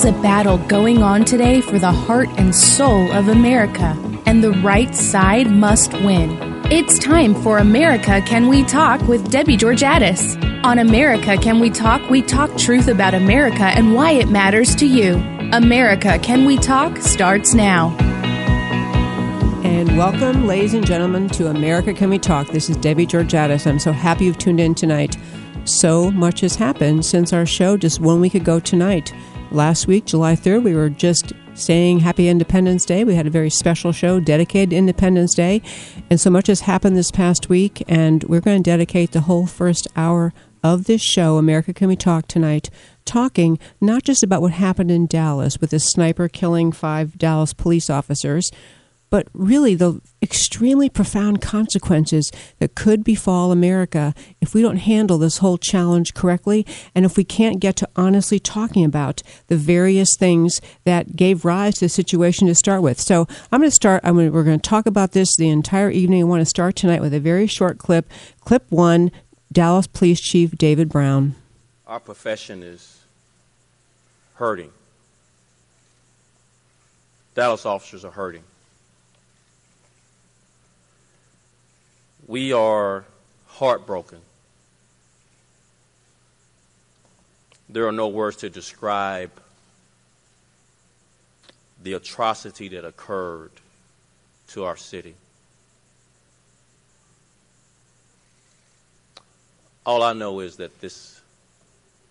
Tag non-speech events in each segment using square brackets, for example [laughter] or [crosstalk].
Is a battle going on today for the heart and soul of America, and the right side must win. It's time for America Can We Talk with Debbie Georgatos. On America Can We Talk, we talk truth about America and why it matters to you. America Can We Talk starts now. And welcome, ladies and gentlemen, to America Can We Talk. This is Debbie Georgatos. I'm so happy you've tuned in tonight. So much has happened since our show just one week ago tonight. Last week, July 3rd, we were just saying Happy Independence Day. We had a very special show dedicated to Independence Day. And so much has happened this past week, and we're going to dedicate the whole first hour of this show, America Can We Talk tonight, talking not just about what happened in Dallas with the sniper killing five Dallas police officers, but really the extremely profound consequences that could befall America if we don't handle this whole challenge correctly and if we can't get to honestly talking about the various things that gave rise to the situation to start with. So I'm going to start, I'm going to, we're going to talk about this the entire evening. I want to start tonight with a very short clip. Clip one Dallas Police Chief David Brown. Our profession is hurting. Dallas officers are hurting. We are heartbroken. There are no words to describe the atrocity that occurred to our city. All I know is that this,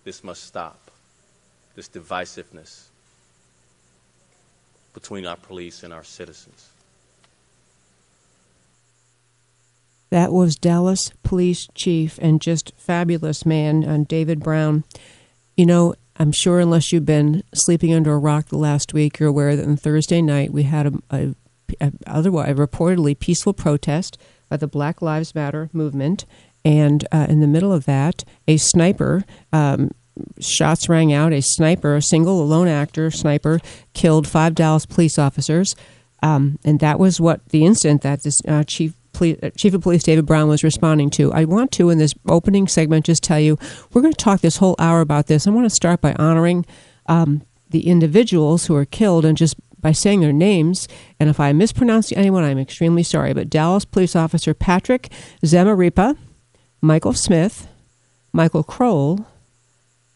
this must stop, this divisiveness between our police and our citizens. That was Dallas Police Chief and just fabulous man, uh, David Brown. You know, I'm sure unless you've been sleeping under a rock the last week, you're aware that on Thursday night we had a, a, a otherwise a reportedly peaceful protest by the Black Lives Matter movement, and uh, in the middle of that, a sniper. Um, shots rang out. A sniper, a single, lone actor sniper, killed five Dallas police officers. Um, and that was what the incident that this uh, chief Police, uh, Chief of Police David Brown was responding to. I want to, in this opening segment, just tell you we're going to talk this whole hour about this. I want to start by honoring um, the individuals who are killed and just by saying their names. And if I mispronounce anyone, I'm extremely sorry. But Dallas police officer Patrick Zamarripa, Michael Smith, Michael Krol,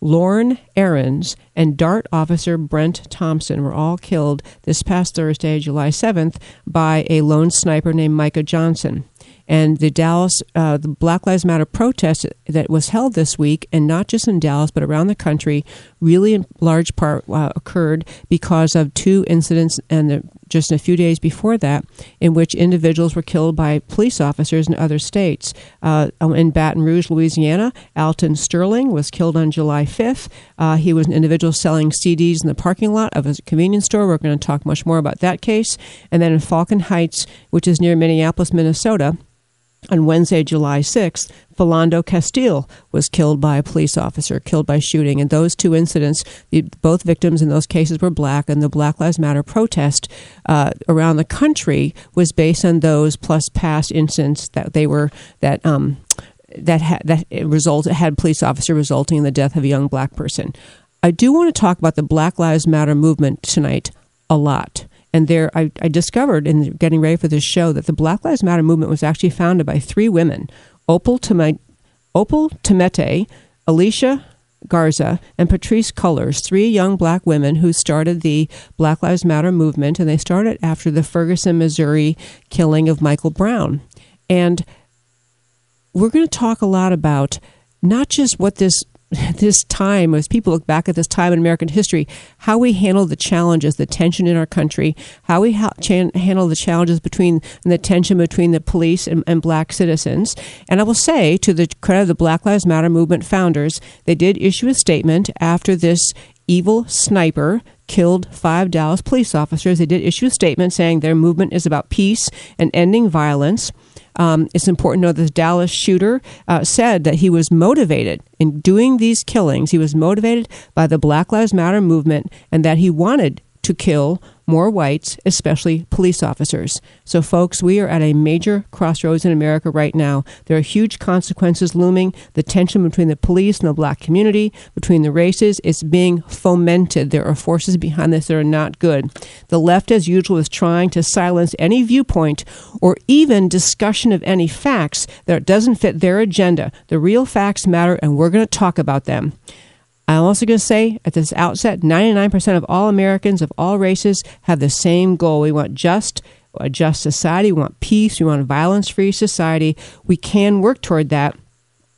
Lorne Ahrens, and DART officer Brent Thompson were all killed this past Thursday, July 7th, by a lone sniper named Micah Johnson. And the Dallas, uh, the Black Lives Matter protest that was held this week, and not just in Dallas, but around the country, really in large part uh, occurred because of two incidents and the just a few days before that, in which individuals were killed by police officers in other states. Uh, in Baton Rouge, Louisiana, Alton Sterling was killed on July 5th. Uh, he was an individual selling CDs in the parking lot of a convenience store. We're going to talk much more about that case. And then in Falcon Heights, which is near Minneapolis, Minnesota, on Wednesday, July 6th, Philando Castile was killed by a police officer, killed by shooting. And those two incidents, both victims in those cases were black, and the Black Lives Matter protest uh, around the country was based on those plus past incidents that they were that um, that ha- that resulted had police officer resulting in the death of a young black person. I do want to talk about the Black Lives Matter movement tonight a lot. And there, I, I discovered in getting ready for this show that the Black Lives Matter movement was actually founded by three women Opal, Tome, Opal Tometi, Alicia Garza, and Patrisse Cullors, three young black women who started the Black Lives Matter movement, and they started after the Ferguson, Missouri killing of Michael Brown. And we're going to talk a lot about not just what this [laughs] this time, as people look back at this time in American history, how we handle the challenges, the tension in our country, how we ha- handle the challenges between and the tension between the police and, and black citizens. And I will say, to the credit of the Black Lives Matter movement founders, they did issue a statement after this evil sniper killed five Dallas police officers. They did issue a statement saying their movement is about peace and ending violence. Um, it's important to know that the Dallas shooter uh, said that he was motivated in doing these killings. He was motivated by the Black Lives Matter movement and that he wanted to kill more whites, especially police officers. So, folks, we are at a major crossroads in America right now. There are huge consequences looming. The tension between the police and the black community, between the races, is being fomented. There are forces behind this that are not good. The left, as usual, is trying to silence any viewpoint or even discussion of any facts that doesn't fit their agenda. The real facts matter, and we're going to talk about them. I'm also going to say at this outset 99% of all Americans of all races have the same goal. We want just a just society, we want peace, we want a violence free society. We can work toward that.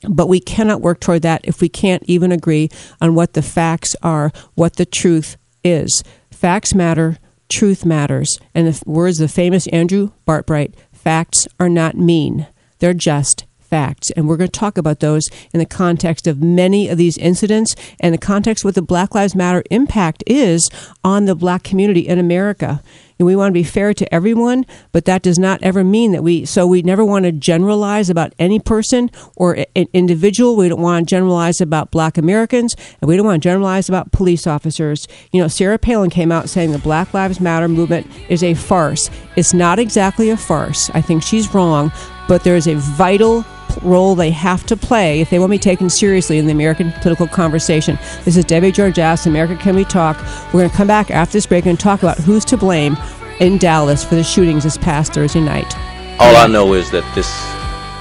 But we cannot work toward that if we can't even agree on what the facts are, what the truth is. Facts matter, truth matters. And the words of the famous Andrew Breitbart facts are not mean, they're just facts. And we're going to talk about those in the context of many of these incidents and the context what the Black Lives Matter impact is on the black community in America. And we want to be fair to everyone, but that does not ever mean that we, so we never want to generalize about any person or an individual. We don't want to generalize about black Americans, and we don't want to generalize about police officers. You know, Sarah Palin came out saying the Black Lives Matter movement is a farce. It's not exactly a farce. I think she's wrong, but there is a vital role they have to play if they want to be taken seriously in the American political conversation. This is Debbie Georgatos, America Can We Talk. We're going to come back after this break and talk about who's to blame in Dallas for the shootings this past Thursday night. All I know is that this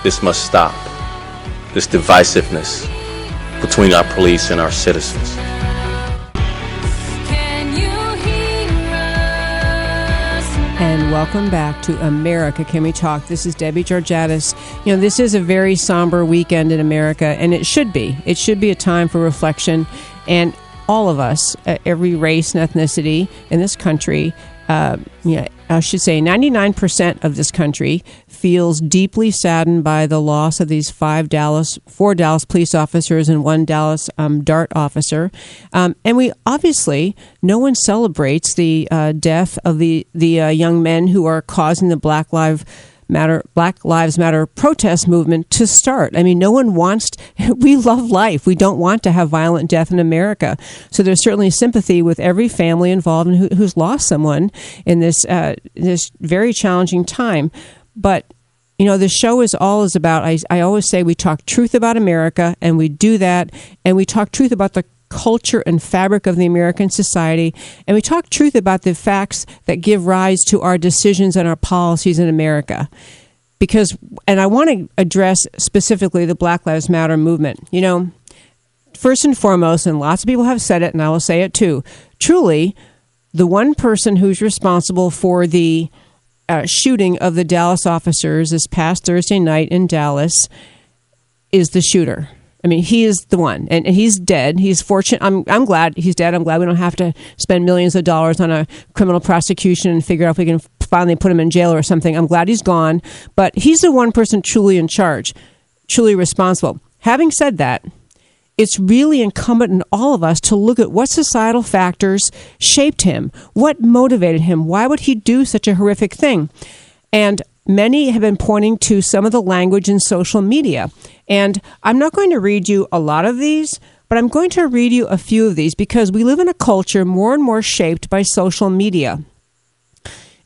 this must stop. This divisiveness between our police and our citizens. Welcome back to America Can We Talk? This is Debbie Georgatos. You know, this is a very somber weekend in America, and it should be. It should be a time for reflection, and all of us, uh, every race and ethnicity in this country, uh, yeah, I should say 99% of this country feels deeply saddened by the loss of these five Dallas, four Dallas police officers and one Dallas um, DART officer. Um, and we obviously, no one celebrates the uh, death of the, the uh, young men who are causing the Black Lives Matter, Black Lives Matter protest movement to start. I mean, no one wants, to, [laughs] we love life. We don't want to have violent death in America. So there's certainly sympathy with every family involved and who, who's lost someone in this, uh, this very challenging time. But you know, the show is all is about. I, I always say we talk truth about America, and we do that, and we talk truth about the culture and fabric of the American society, and we talk truth about the facts that give rise to our decisions and our policies in America. Because, and I want to address specifically the Black Lives Matter movement. You know, first and foremost, and lots of people have said it, and I will say it too. Truly, the one person who's responsible for the uh, shooting of the Dallas officers this past Thursday night in Dallas is the shooter. I mean, he is the one, and, and he's dead. He's fortunate. I'm, I'm glad he's dead. I'm glad we don't have to spend millions of dollars on a criminal prosecution and figure out if we can finally put him in jail or something. I'm glad he's gone, but he's the one person truly in charge, truly responsible. Having said that, it's really incumbent on all of us to look at what societal factors shaped him, what motivated him, why would he do such a horrific thing? And many have been pointing to some of the language in social media. And I'm not going to read you a lot of these, but I'm going to read you a few of these because we live in a culture more and more shaped by social media.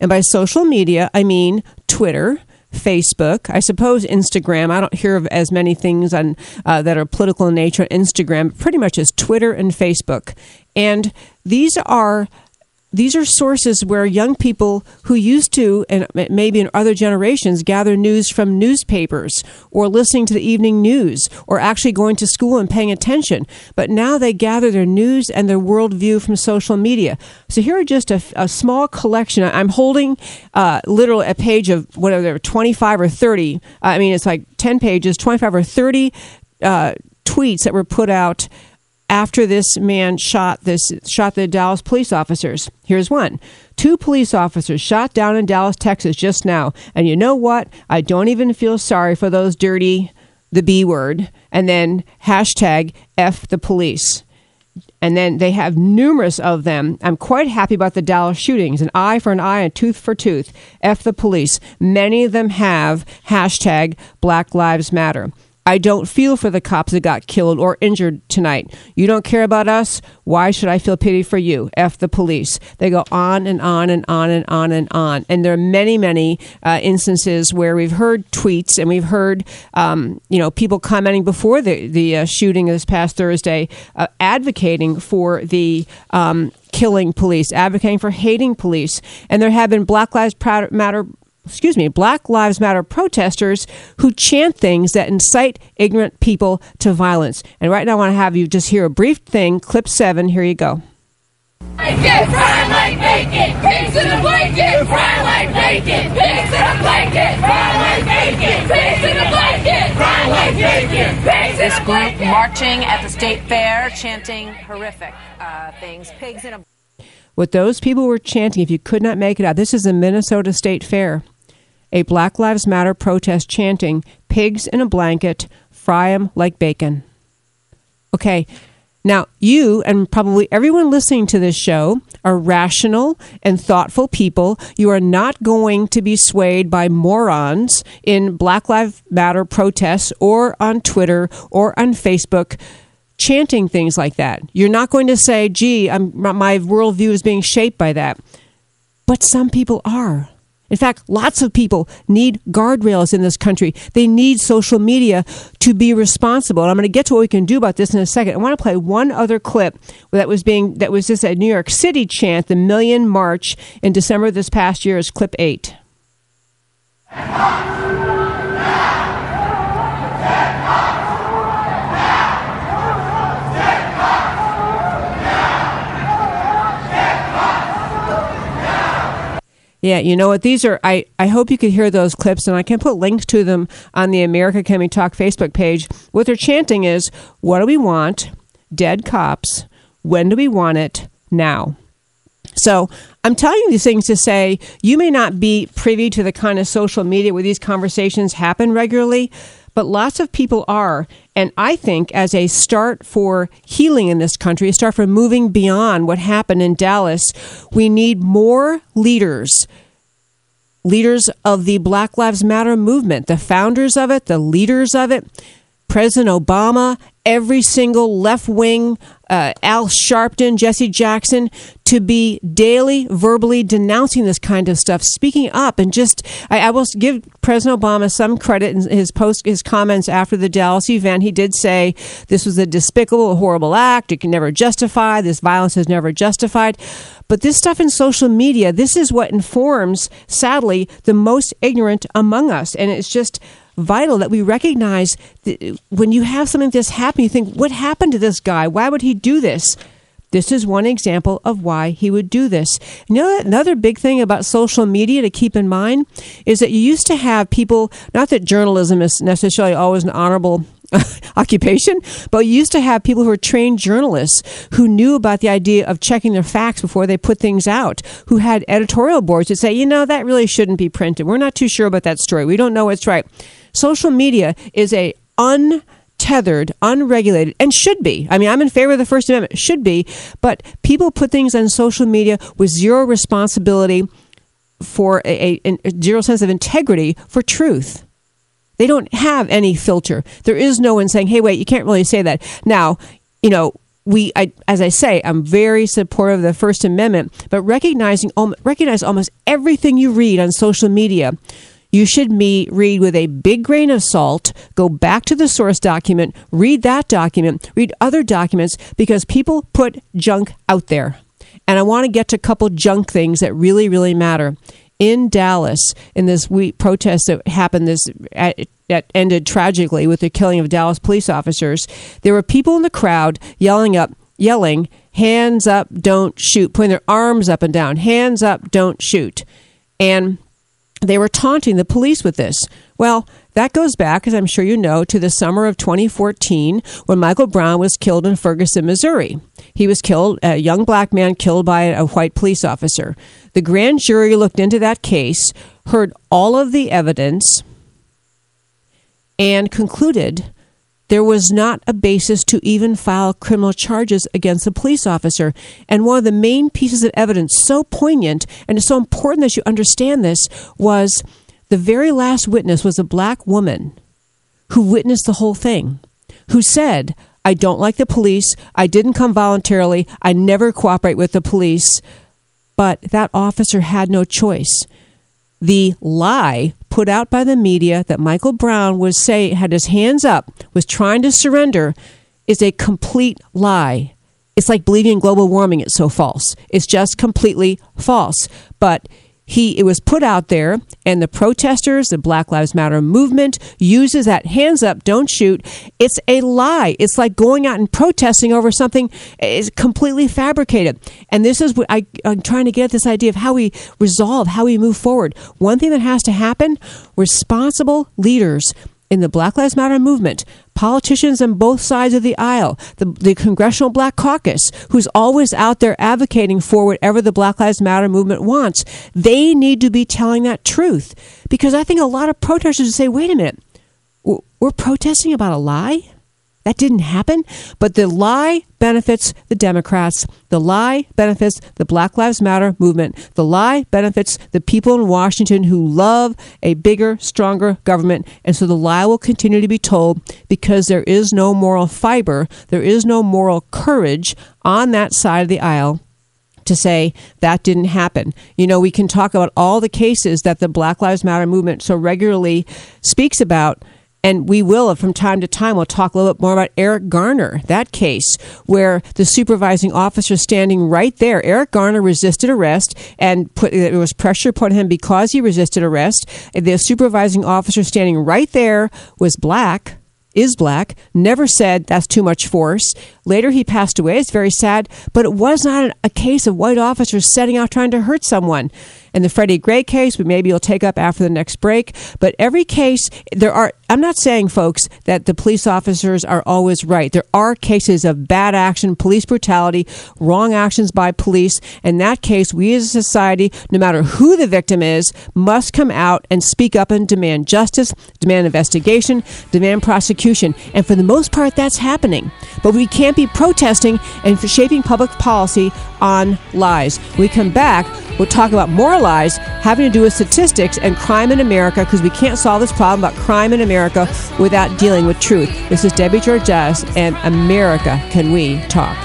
And by social media, I mean Twitter, Facebook. I suppose Instagram. I don't hear of as many things on uh, that are political in nature on Instagram. Pretty much as Twitter and Facebook. And these are these are sources where young people who used to, and maybe in other generations, gather news from newspapers or listening to the evening news or actually going to school and paying attention. But now they gather their news and their worldview from social media. So here are just a, a small collection. I'm holding uh, literally a page of whatever, 25 or 30. I mean, it's like 10 pages, 25 or 30 uh, tweets that were put out after this man shot this shot the Dallas police officers. Here's one. Two police officers shot down in Dallas, Texas just now. And you know what? I don't even feel sorry for those dirty the B word and then hashtag F the police. And then they have numerous of them. I'm quite happy about the Dallas shootings an eye for an eye and tooth for tooth. F the police. Many of them have hashtag Black Lives Matter. I don't feel for the cops that got killed or injured tonight. You don't care about us. Why should I feel pity for you? F the police. They go on and on and on and on and on. And there are many, many uh, instances where we've heard tweets and we've heard, um, you know, people commenting before the the uh, shooting this past Thursday, uh, advocating for the um, killing police, advocating for hating police. And there have been Black Lives Matter excuse me, Black Lives Matter protesters who chant things that incite ignorant people to violence. And right now, I want to have you just hear a brief thing, clip seven. Here you go. Blanket, fry like bacon, pigs in a blanket, fry like bacon, pigs in a blanket, fry like bacon, pigs in a blanket, fry like bacon, pigs in This group marching at the state fair, chanting horrific uh, things, pigs in a what those people were chanting, if you could not make it out, this is a Minnesota State Fair a Black Lives Matter protest chanting, pigs in a blanket, fry 'em like bacon. Okay, now you and probably everyone listening to this show are rational and thoughtful people. You are not going to be swayed by morons in Black Lives Matter protests or on Twitter or on Facebook chanting things like that. You're not going to say, gee, I'm, my worldview is being shaped by that. But some people are. In fact, lots of people need guardrails in this country. They need social media to be responsible. And I'm going to get to what we can do about this in a second. I want to play one other clip that was being that was just a New York City chant, the Million March in December this past year is clip 8. Yeah, you know what? These are, I, I hope you could hear those clips, and I can put links to them on the America Can We Talk Facebook page. What they're chanting is, What do we want? Dead cops. When do we want it? Now. So I'm telling you these things to say you may not be privy to the kind of social media where these conversations happen regularly, but lots of people are. And I think as a start for healing in this country, a start for moving beyond what happened in Dallas, we need more leaders leaders of the Black Lives Matter movement, the founders of it, the leaders of it, President Obama, every single left wing uh, Al Sharpton, Jesse Jackson, to be daily verbally denouncing this kind of stuff, speaking up, and just I, I will give President Obama some credit in his post his comments after the Dallas event. He did say this was a despicable, horrible act. It can never justify this violence is never justified. But this stuff in social media, this is what informs, sadly, the most ignorant among us, and it's just vital that we recognize that when you have something like this happen, you think, what happened to this guy? Why would he do this? This is one example of why he would do this. You know, another big thing about social media to keep in mind is that you used to have people, not that journalism is necessarily always an honorable [laughs] occupation, but you used to have people who were trained journalists who knew about the idea of checking their facts before they put things out, who had editorial boards that say, you know, that really shouldn't be printed. We're not too sure about that story. We don't know what's right. Social media is a untethered, unregulated, and should be. I mean, I'm in favor of the First Amendment, should be, but people put things on social media with zero responsibility for a, a, a zero sense of integrity for truth. They don't have any filter. There is no one saying, "Hey, wait, you can't really say that." Now, you know, we, I, as I say, I'm very supportive of the First Amendment, but recognizing, recognize almost everything you read on social media you should meet, read with a big grain of salt, go back to the source document, read that document, read other documents, because people put junk out there. And I want to get to a couple junk things that really, really matter. In Dallas, in this week protest that happened this that ended tragically with the killing of Dallas police officers, there were people in the crowd yelling up, yelling, "Hands up, don't shoot!" Putting their arms up and down, "Hands up, don't shoot!" And they were taunting the police with this. Well, that goes back, as I'm sure you know, to the summer of 2014 when Michael Brown was killed in Ferguson, Missouri. He was killed, a young black man killed by a white police officer. The grand jury looked into that case, heard all of the evidence, and concluded there was not a basis to even file criminal charges against a police officer. And one of the main pieces of evidence, so poignant and so important that you understand this, was the very last witness was a black woman who witnessed the whole thing, who said, I don't like the police. I didn't come voluntarily. I never cooperate with the police. But that officer had no choice. The lie put out by the media that Michael Brown was say had his hands up, was trying to surrender, is a complete lie. It's like believing in global warming. It's so false. It's just completely false. But he it was put out there and the protesters the black lives matter movement uses that hands up don't shoot. It's a lie. It's like going out and protesting over something is completely fabricated. And this is what I, i'm trying to get at this idea of how we resolve how we move forward. One thing that has to happen responsible leaders in the Black Lives Matter movement, politicians on both sides of the aisle, the, the Congressional Black Caucus, who's always out there advocating for whatever the Black Lives Matter movement wants, they need to be telling that truth. Because I think a lot of protesters say, wait a minute, we're protesting about a lie? That didn't happen. But the lie benefits the Democrats. The lie benefits the Black Lives Matter movement. The lie benefits the people in Washington who love a bigger, stronger government. And so the lie will continue to be told because there is no moral fiber, there is no moral courage on that side of the aisle to say that didn't happen. You know, we can talk about all the cases that the Black Lives Matter movement so regularly speaks about and we will uh, from time to time we'll talk a little bit more about eric garner that case where the supervising officer standing right there eric garner resisted arrest and put there was pressure put on him because he resisted arrest the supervising officer standing right there was black is black, never said that's too much force. Later, he passed away. It's very sad, but it was not a case of white officers setting out trying to hurt someone in the Freddie Gray case, but maybe you'll take up after the next break. But every case, there are, I'm not saying, folks, that the police officers are always right. There are cases of bad action, police brutality, wrong actions by police. In that case, we as a society, no matter who the victim is, must come out and speak up and demand justice, demand investigation, demand prosecution. And for the most part, that's happening. But we can't be protesting and shaping public policy on lies. When we come back, we'll talk about more lies having to do with statistics and crime in America because we can't solve this problem about crime in America without dealing with truth. This is Debbie Georgatos and America Can We Talk?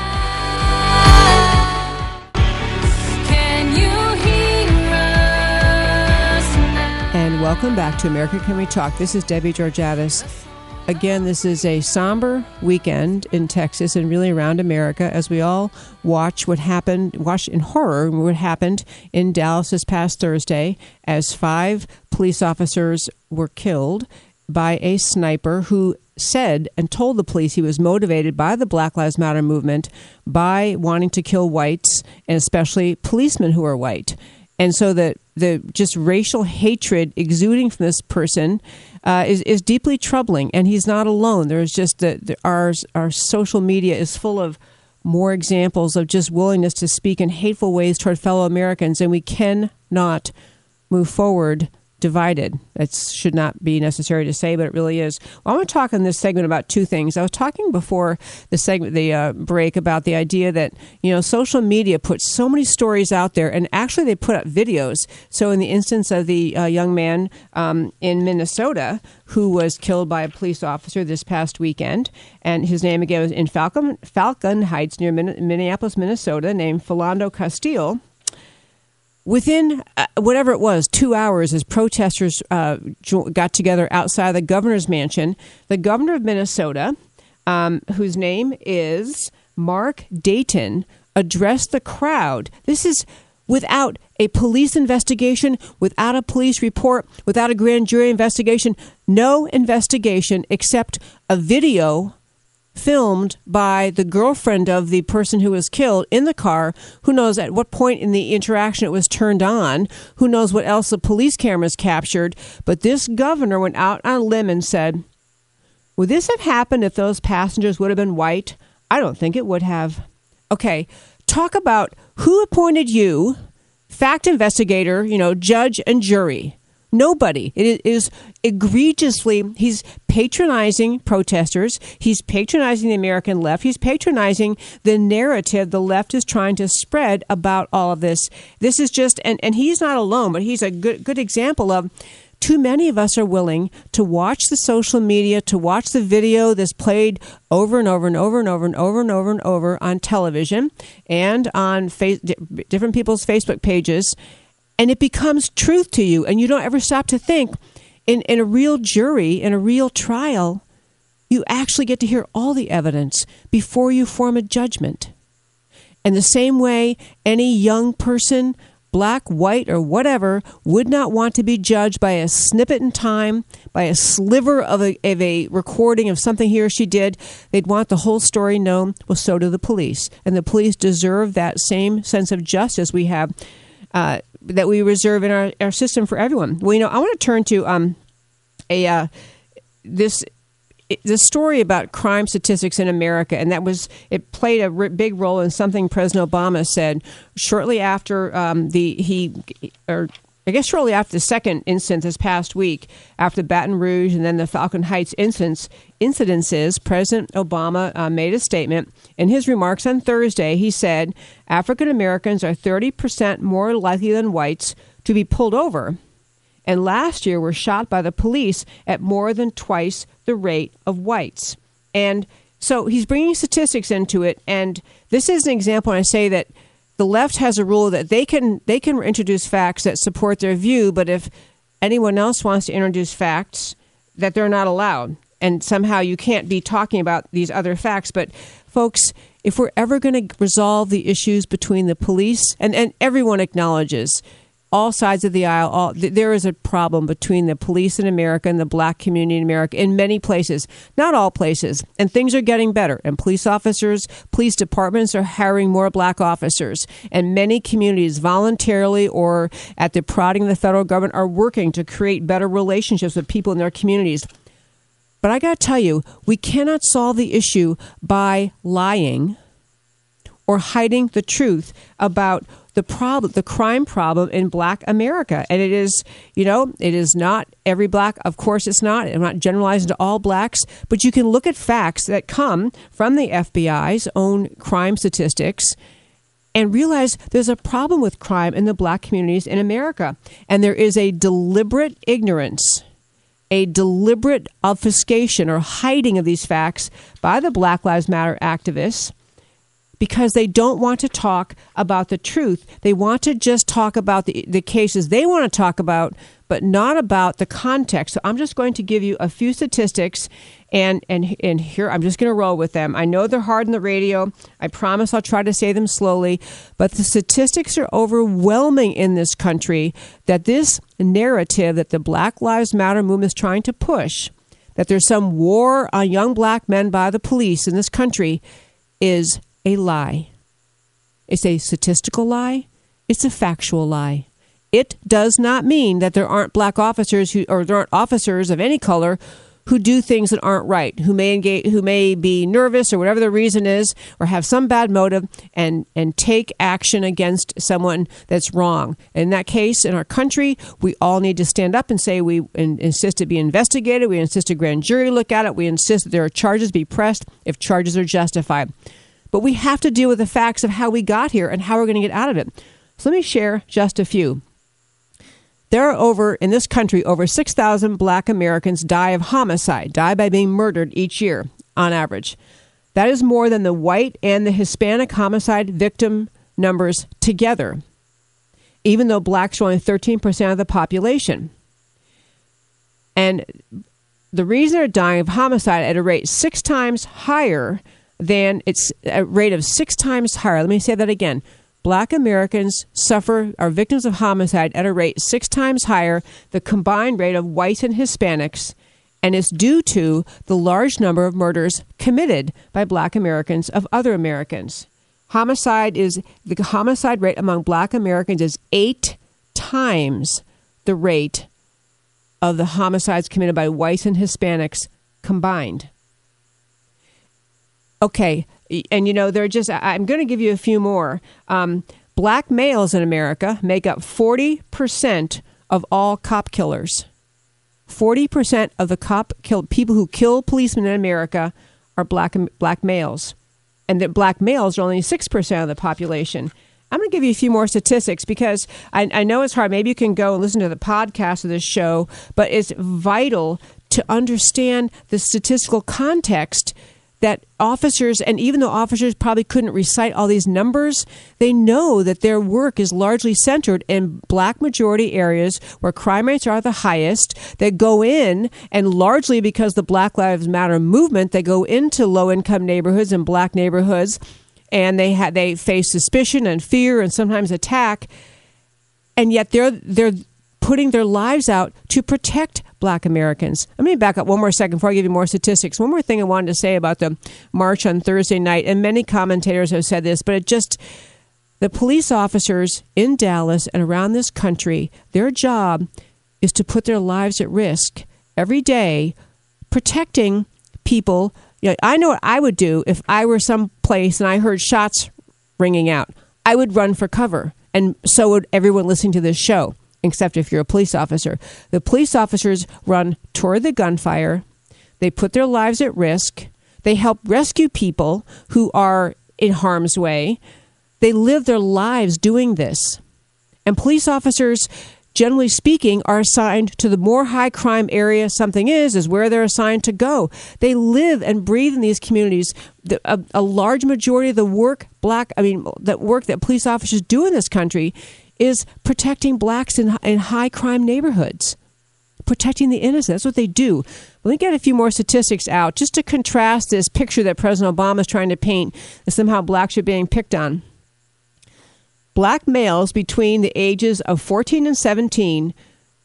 And welcome back to America Can We Talk. This is Debbie Georgatos. Again, this is a somber weekend in Texas and really around America as we all watch what happened, watch in horror what happened in Dallas this past Thursday as five police officers were killed by a sniper who said and told the police he was motivated by the Black Lives Matter movement by wanting to kill whites and especially policemen who are white. And so the the just racial hatred exuding from this person uh, is is deeply troubling, and he's not alone. There's just the, the, our our social media is full of more examples of just willingness to speak in hateful ways toward fellow Americans, and we cannot move forward divided. That should not be necessary to say, but it really is. Well, I want to talk in this segment about two things. I was talking before the segment, the uh, break, about the idea that you know social media puts so many stories out there, and actually they put up videos. So, in the instance of the uh, young man um, in Minnesota who was killed by a police officer this past weekend, and his name again was in Falcon Falcon Heights near Minneapolis, Minnesota, named Philando Castile within uh, whatever it was, two hours, as protesters uh, got together outside the governor's mansion, the governor of Minnesota, um, whose name is Mark Dayton, addressed the crowd. This is without a police investigation, without a police report, without a grand jury investigation, no investigation except a video filmed by the girlfriend of the person who was killed in the car. Who knows at what point in the interaction it was turned on? Who knows what else the police cameras captured? But this governor went out on a limb and said, Would this have happened if those passengers would have been white? I don't think it would have. Okay, talk about who appointed you, fact investigator, you know, judge and jury. Nobody. It is egregiously, he's patronizing protesters. He's patronizing the American left. He's patronizing the narrative the left is trying to spread about all of this. This is just, and, and he's not alone, but he's a good, good example of too many of us are willing to watch the social media, to watch the video that's played over and over and over and over and over and over and over on television and on face, different people's Facebook pages, and it becomes truth to you, and you don't ever stop to think. In, in a real jury, in a real trial, you actually get to hear all the evidence before you form a judgment. And the same way, any young person black, white, or whatever, would not want to be judged by a snippet in time, by a sliver of a, of a recording of something he or she did. They'd want the whole story known. Well, so do the police. And the police deserve that same sense of justice we have, uh, that we reserve in our, our system for everyone. Well, you know, I want to turn to um, a. Uh, this the story about crime statistics in America, and that was it played a big role in something President Obama said shortly after um, the he or I guess shortly after the second incident this past week, after Baton Rouge and then the Falcon Heights incidents, incidences, President Obama uh, made a statement. In his remarks on Thursday, he said African Americans are 30% more likely than whites to be pulled over and last year were shot by the police at more than twice the rate of whites. And so he's bringing statistics into it, and this is an example. And I say that the left has a rule that they can they can introduce facts that support their view, but if anyone else wants to introduce facts, that they're not allowed. And somehow you can't be talking about these other facts. But folks, if we're ever going to resolve the issues between the police, and, and everyone acknowledges all sides of the aisle. All, th- there is a problem between the police in America and the black community in America in many places, not all places. And things are getting better. And police officers, police departments are hiring more black officers. And many communities, voluntarily or at the prodding of the federal government, are working to create better relationships with people in their communities. But I got to tell you, we cannot solve the issue by lying or hiding the truth about the problem, the crime problem in black America. And it is, you know, it is not every black, of course it's not. I'm not generalizing to all blacks, but you can look at facts that come from the FBI's own crime statistics and realize there's a problem with crime in the black communities in America. And there is a deliberate ignorance, a deliberate obfuscation or hiding of these facts by the Black Lives Matter activists because they don't want to talk about the truth. They want to just talk about the, the cases they want to talk about, but not about the context. So I'm just going to give you a few statistics and and and here I'm just going to roll with them. I know they're hard on the radio. I promise I'll try to say them slowly, but the statistics are overwhelming in this country that this narrative that the Black Lives Matter movement is trying to push that there's some war on young black men by the police in this country is a lie. It's a statistical lie, it's a factual lie. It does not mean that there aren't black officers who, or there aren't officers of any color who do things that aren't right, who may engage, who may be nervous or whatever the reason is, or have some bad motive, and and take action against someone that's wrong. In that case, in our country, we all need to stand up and say we insist it be investigated. We insist a grand jury look at it. We insist that there are charges be pressed if charges are justified. But we have to deal with the facts of how we got here and how we're going to get out of it. So let me share just a few. There are over, in this country, over 6,000 black Americans die of homicide, die by being murdered each year on average. That is more than the white and the Hispanic homicide victim numbers together, even though blacks are only 13% of the population. And the reason they're dying of homicide at a rate six times higher than it's a rate of six times higher. Let me say that again. Black Americans suffer are victims of homicide at a rate six times higher the combined rate of whites and Hispanics, and it's due to the large number of murders committed by Black Americans of other Americans. Homicide is the homicide rate among Black Americans is eight times the rate of the homicides committed by whites and Hispanics combined. Okay, and you know they're just. I'm going to give you a few more. Um, black males in America make up 40 percent of all cop killers. 40 percent of the cop kill people who kill policemen in America are black black males, and that black males are only six percent of the population. I'm going to give you a few more statistics because I, I know it's hard. Maybe you can go and listen to the podcast of this show, but it's vital to understand the statistical context that officers, and even though officers probably couldn't recite all these numbers, they know that their work is largely centered in black majority areas where crime rates are the highest. They go in, and largely because the Black Lives Matter movement, they go into low income neighborhoods and black neighborhoods, and they ha- they face suspicion and fear and sometimes attack, and yet they're they're putting their lives out to protect black Americans. Let me back up one more second before I give you more statistics. One more thing I wanted to say about the march on Thursday night, and many commentators have said this, but it just the police officers in Dallas and around this country, their job is to put their lives at risk every day protecting people. You know, I know what I would do if I were someplace and I heard shots ringing out. I would run for cover, and so would everyone listening to this show except if you're a police officer. The police officers run toward the gunfire, they put their lives at risk, they help rescue people who are in harm's way. They live their lives doing this. And police officers, generally speaking, are assigned to the more high crime area something is, is where they're assigned to go. They live and breathe in these communities. a, a large majority of the work black, I mean, that work that police officers do in this country is protecting blacks in, in high crime neighborhoods, protecting the innocent. That's what they do. Let me get a few more statistics out just to contrast this picture that President Obama is trying to paint that somehow blacks are being picked on. Black males between the ages of 14 and 17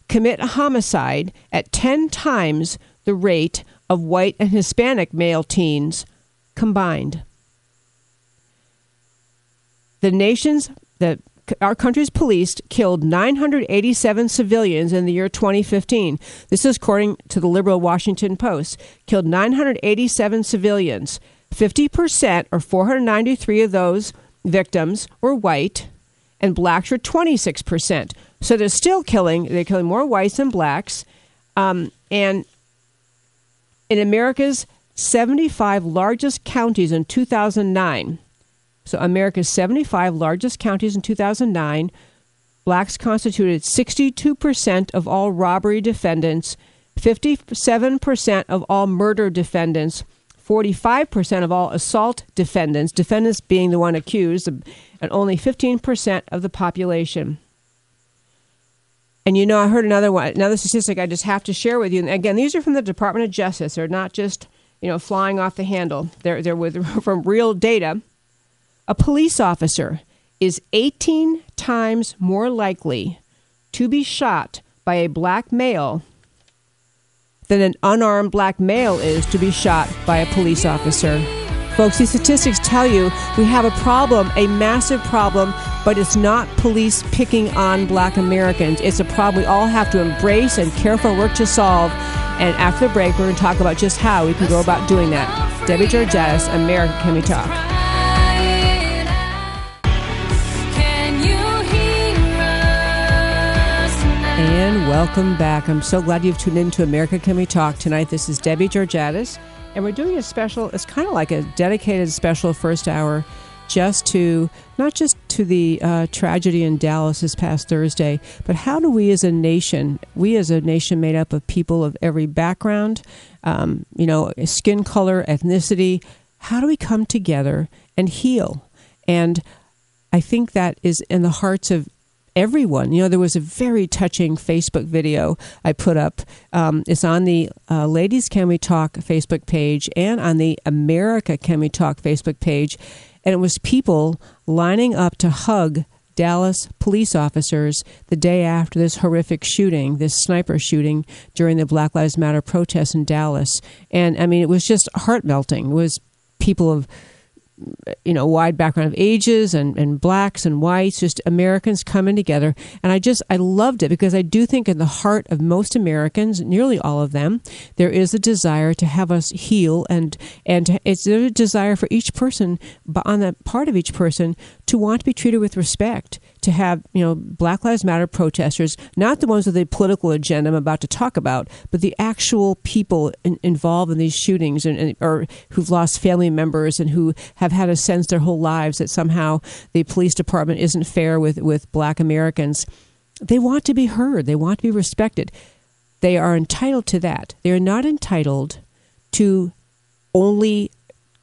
commit a homicide at 10 times the rate of white and Hispanic male teens combined. The nation's the our country's police killed 987 civilians in the year 2015. This is according to the liberal Washington Post. Killed 987 civilians. 50% or 493 of those victims were white and blacks were 26%. So they're still killing, they're killing more whites than blacks. Um, and in America's 75 largest counties in 2009, so, America's 75 largest counties in 2009, blacks constituted 62% of all robbery defendants, 57% of all murder defendants, 45% of all assault defendants, defendants being the one accused, and only 15% of the population. And you know, I heard another one, another statistic I just have to share with you. And again, these are from the Department of Justice. They're not just you know flying off the handle. They're they're with [laughs] from real data. A police officer is 18 times more likely to be shot by a black male than an unarmed black male is to be shot by a police officer. Folks, these statistics tell you we have a problem, a massive problem, but it's not police picking on black Americans. It's a problem we all have to embrace and care for work to solve. And after the break, we're going to talk about just how we can go about doing that. Debbie Georgatos, America Can We Talk? Welcome back. I'm so glad you've tuned in to America Can We Talk tonight. This is Debbie Georgatos, and we're doing a special, it's kind of like a dedicated special first hour just to, not just to the uh, tragedy in Dallas this past Thursday, but how do we as a nation, we as a nation made up of people of every background, um, you know, skin color, ethnicity, how do we come together and heal? And I think that is in the hearts of everyone. You know, there was a very touching Facebook video I put up. Um, it's on the uh, Ladies Can We Talk Facebook page and on the America Can We Talk Facebook page. And it was people lining up to hug Dallas police officers the day after this horrific shooting, this sniper shooting during the Black Lives Matter protests in Dallas. And I mean, it was just heart melting. It was people of you know wide background of ages and, and blacks and whites just americans coming together. And i just i loved it because i do think in the heart of most americans nearly all of them there is a desire to have us heal and and it's a desire for each person on the part of each person to want to be treated with respect to have you know Black Lives Matter protesters, not the ones with a political agenda I'm about to talk about, but the actual people in, involved in these shootings and, and, or who've lost family members and who have had a sense their whole lives that somehow the police department isn't fair with with Black Americans. They want to be heard. They want to be respected. They are entitled to that. They are not entitled to only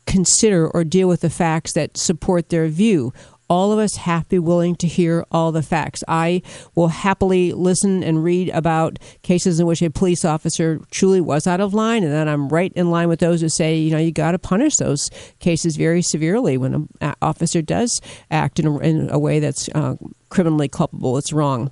consider or deal with the facts that support their view. All of us have to be willing to hear all the facts. I will happily listen and read about cases in which a police officer truly was out of line, and then I'm right in line with those who say, you know, you got to punish those cases very severely when an officer does act in a, in a way that's uh, criminally culpable. It's wrong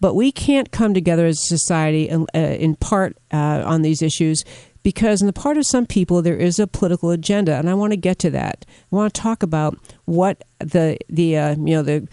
but we can't come together as a society in, uh, in part uh, on these issues because in the part of some people there is a political agenda, and I want to get to that. I want to talk about what the the uh, you know the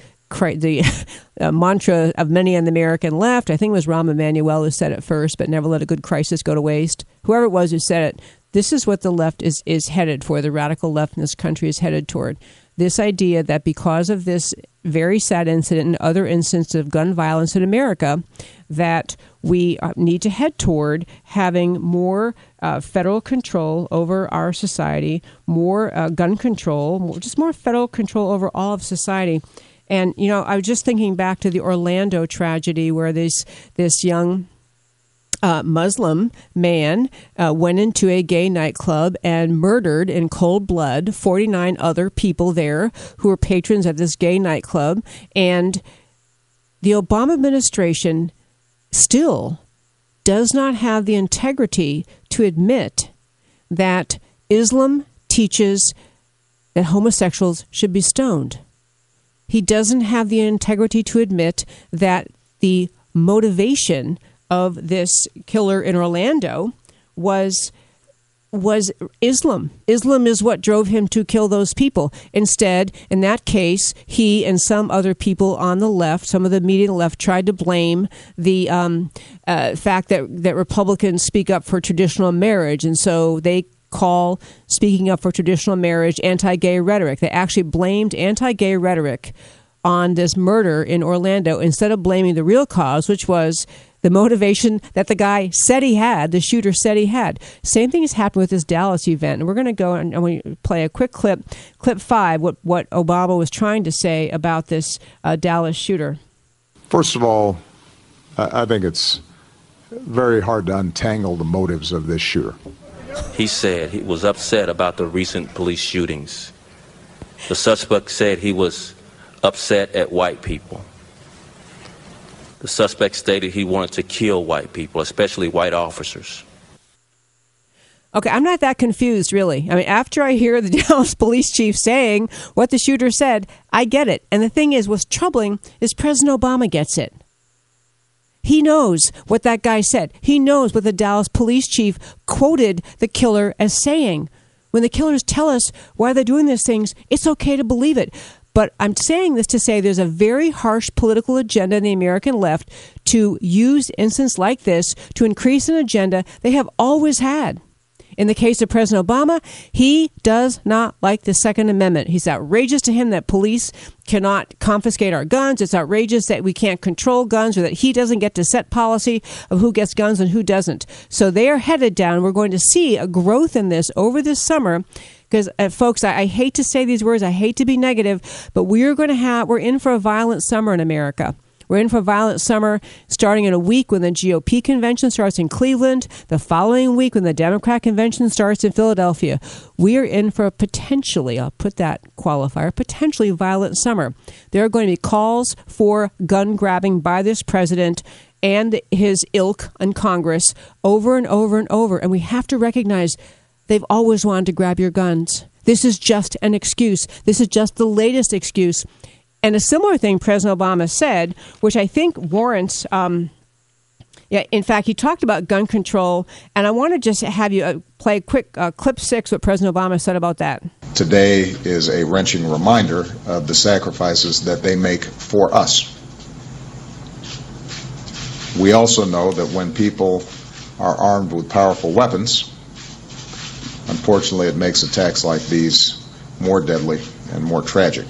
the [laughs] uh, mantra of many on the American left. I think it was Rahm Emanuel who said it first, but never let a good crisis go to waste. Whoever it was who said it, this is what the left is is headed for. The radical left in this country is headed toward this idea that because of this very sad incident and other instances of gun violence in America, that we uh, need to head toward having more uh, federal control over our society, more uh, gun control, more, just more federal control over all of society. And you know, I was just thinking back to the Orlando tragedy where this this young uh, Muslim man uh, went into a gay nightclub and murdered in cold blood 49 other people there who were patrons at this gay nightclub. And the Obama administration still does not have the integrity to admit that Islam teaches that homosexuals should be stoned. He doesn't have the integrity to admit that the motivation of this killer in Orlando was was Islam. Islam is what drove him to kill those people. Instead, in that case, he and some other people on the left, some of the media left, tried to blame the um, uh, fact that that Republicans speak up for traditional marriage, and so they call speaking up for traditional marriage anti-gay rhetoric. They actually blamed anti-gay rhetoric on this murder in Orlando instead of blaming the real cause, which was the motivation that the guy said he had, the shooter said he had. Same thing has happened with this Dallas event. And we're going to go and, we play a quick clip, clip five, what, what Obama was trying to say about this uh, Dallas shooter. First of all, I think it's very hard to untangle the motives of this shooter. He said he was upset about the recent police shootings. The suspect said he was upset at white people. The suspect stated he wanted to kill white people, especially white officers. Okay, I'm not that confused, really. I mean, after I hear the [laughs] Dallas police chief saying what the shooter said, I get it. And the thing is, what's troubling is President Obama gets it. He knows what that guy said. He knows what the Dallas police chief quoted the killer as saying. When the killers tell us why they're doing these things, it's okay to believe it. But I'm saying this to say there's a very harsh political agenda in the American left to use instances like this to increase an agenda they have always had. In the case of President Obama, he does not like the Second Amendment. He's outrageous to him that police cannot confiscate our guns. It's outrageous that we can't control guns or that he doesn't get to set policy of who gets guns and who doesn't. So they are headed down. We're going to see a growth in this over this summer because uh, folks I, I, hate to say these words i hate to be negative but we're going to have we're in for a violent summer in america we're in for a violent summer starting in a week when the GOP convention starts in Cleveland, the following week when the Democrat convention starts in Philadelphia. We are in for a potentially, I'll put that qualifier, potentially violent summer. There are going to be calls for gun grabbing by this president and his ilk in Congress over and over and over. And we have to recognize They've always wanted to grab your guns. This is just an excuse. This is just the latest excuse. And a similar thing President Obama said, which I think warrants. Um, yeah, in fact, he talked about gun control, and I want to just have you uh, play a quick uh, clip six what President Obama said about that. Today is a wrenching reminder of the sacrifices that they make for us. We also know that when people are armed with powerful weapons, Unfortunately, it makes attacks like these more deadly and more tragic.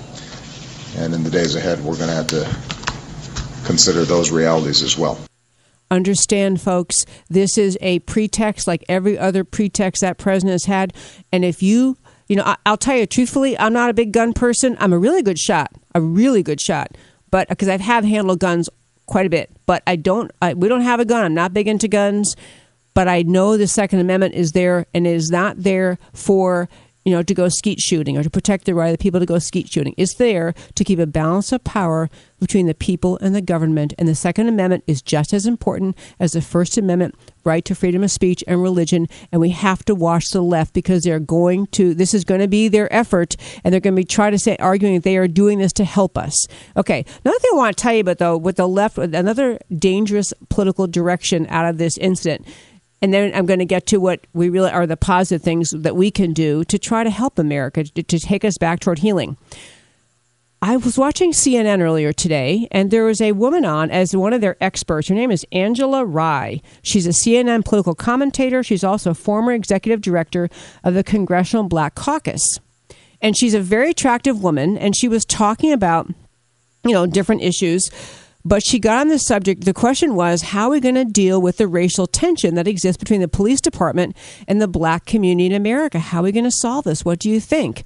and in the days ahead, we're going to have to consider those realities as well. Understand, folks, this is a pretext like every other pretext that president has had. And if you, you know, I, I'll tell you truthfully, I'm not a big gun person. I'm a really good shot, a really good shot, but because I've have handled guns quite a bit. But I don't, I, we don't have a gun. I'm not big into guns, but I know the Second Amendment is there and it is not there for you know, to go skeet shooting or to protect the right of the people to go skeet shooting. It's there to keep a balance of power between the people and the government. And the Second Amendment is just as important as the First Amendment right to freedom of speech and religion. And we have to watch the left because they're going to, this is going to be their effort, and they're going to be trying to say, arguing that they are doing this to help us. Okay, another thing I want to tell you about, though, with the left, another dangerous political direction out of this incident and then I'm going to get to what we really are the positive things that we can do to try to help America to, to take us back toward healing. I was watching CNN earlier today, and there was a woman on as one of their experts. Her name is Angela Rye. She's a CNN political commentator. She's also a former executive director of the Congressional Black Caucus. And she's a very attractive woman, and she was talking about, you know, different issues but she got on the subject. The question was, how are we going to deal with the racial tension that exists between the police department and the black community in America? How are we going to solve this? What do you think?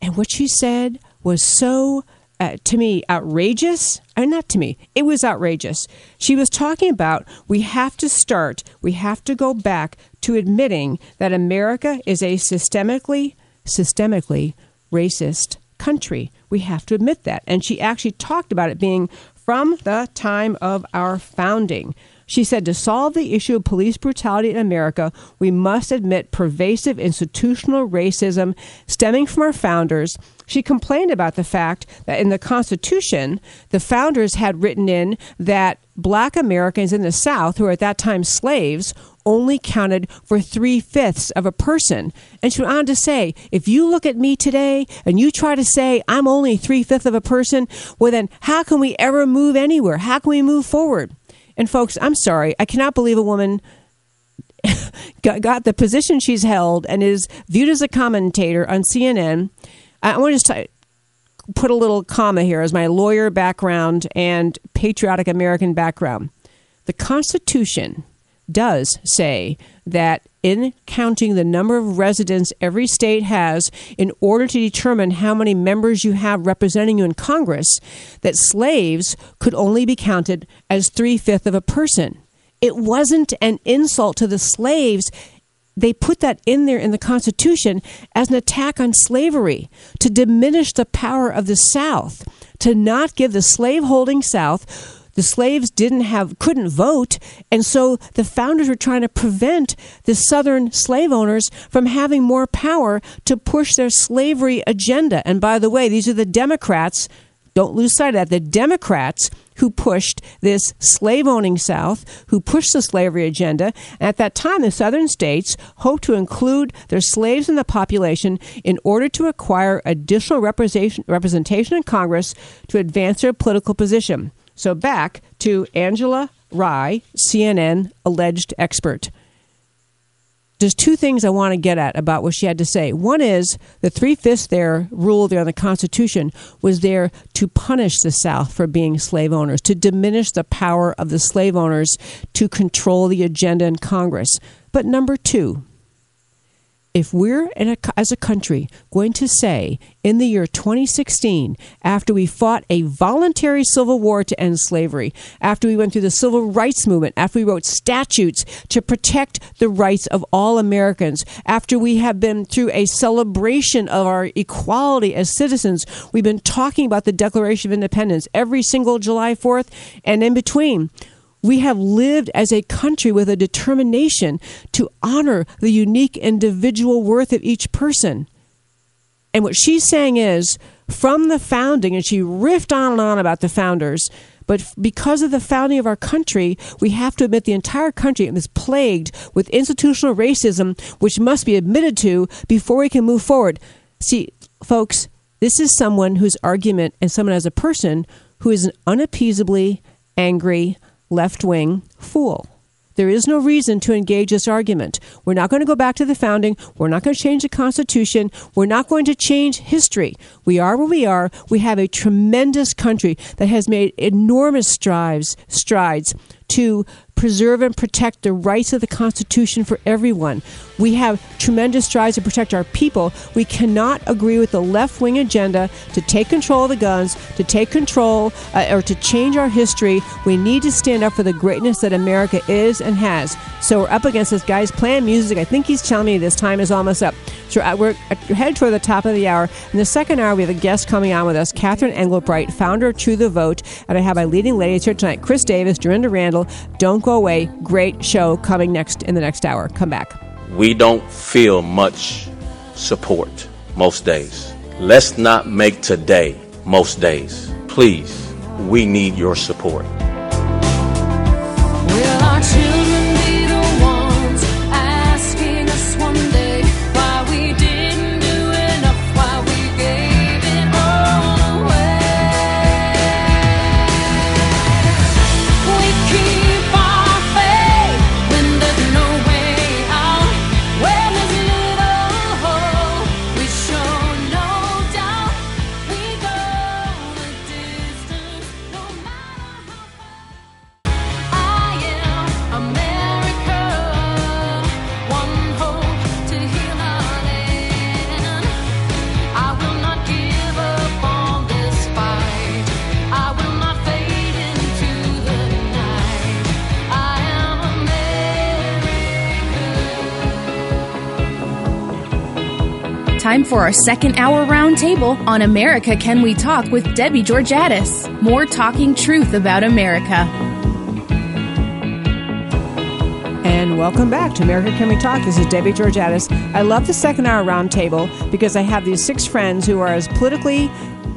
And what she said was so, uh, to me, outrageous. Or uh, not to me, it was outrageous. She was talking about we have to start, we have to go back to admitting that America is a systemically, systemically racist country. We have to admit that. And she actually talked about it being from the time of our founding. She said to solve the issue of police brutality in America, we must admit pervasive institutional racism stemming from our founders. She complained about the fact that in the Constitution, the founders had written in that black Americans in the South, who were at that time slaves, only counted for three fifths of a person. And she went on to say, if you look at me today and you try to say I'm only three fifths of a person, well, then how can we ever move anywhere? How can we move forward? And folks, I'm sorry, I cannot believe a woman [laughs] got, the position she's held and is viewed as a commentator on CNN. I want to just t- put a little comma here as my lawyer background and patriotic American background. The Constitution does say that in counting the number of residents every state has in order to determine how many members you have representing you in Congress, that slaves could only be counted as three fifths of a person. It wasn't an insult to the slaves. They put that in there in the Constitution as an attack on slavery to diminish the power of the South, to not give the slaveholding South the slaves didn't have couldn't vote and so the founders were trying to prevent the southern slave owners from having more power to push their slavery agenda and by the way these are the democrats don't lose sight of that the democrats who pushed this slave owning South, who pushed the slavery agenda. At that time, the southern states hoped to include their slaves in the population in order to acquire additional representation in Congress to advance their political position. So back to Angela Rye, CNN alleged expert. There's two things I want to get at about what she had to say. One is the three fifths there rule there in the Constitution was there to punish the South for being slave owners, to diminish the power of the slave owners to control the agenda in Congress. But number two, if we're a, as a country going to say in the year 2016, after we fought a voluntary civil war to end slavery, after we went through the civil rights movement, after we wrote statutes to protect the rights of all Americans, after we have been through a celebration of our equality as citizens, we've been talking about the Declaration of Independence every single July 4th and in between we have lived as a country with a determination to honor the unique individual worth of each person. And what she's saying is, from the founding, and she riffed on and on about the founders, but because of the founding of our country, we have to admit the entire country is plagued with institutional racism, which must be admitted to before we can move forward. See, folks, this is someone whose argument and someone as a person who is unappeasably angry, left wing fool. There is no reason to engage this argument. We're not going to go back to the founding. We're not going to change the Constitution. We're not going to change history. We are where we are. We have a tremendous country that has made enormous strides, strides to preserve and protect the rights of the Constitution for everyone. We have tremendous strides to protect our people. We cannot agree with the left wing agenda to take control of the guns, to take control, uh, or to change our history. We need to stand up for the greatness that America is and has. So we're up against this guy's playing music. I think he's telling me this time is almost up. So uh, we're headed toward the top of the hour. In the second hour, we have a guest coming on with us, Catherine Engelbrecht, founder of True the Vote. And I have my leading ladies here tonight, Chris Davis, Dorinda Randall. Don't go away. Great show coming next in the next hour. Come back. We don't feel much support most days. Let's not make today most days. Please, we need your support. For our second hour roundtable on America Can We Talk with Debbie Georgatos. More talking truth about America. And welcome back to America Can We Talk. This is Debbie Georgatos. I love the second hour roundtable because I have these six friends who are as politically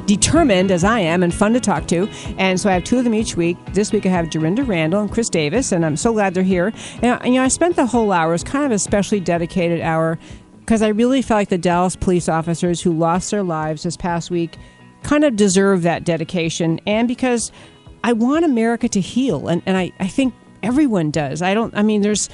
determined as I am and fun to talk to. And so I have two of them each week. This week I have Dorinda Randall and Chris Davis, and I'm so glad they're here. And, you know, I spent the whole hour, it was kind of a specially dedicated hour because I really felt like the Dallas police officers who lost their lives this past week kind of deserve that dedication. And because I want America to heal. And, and I, I think everyone does. I don't, I mean, there's,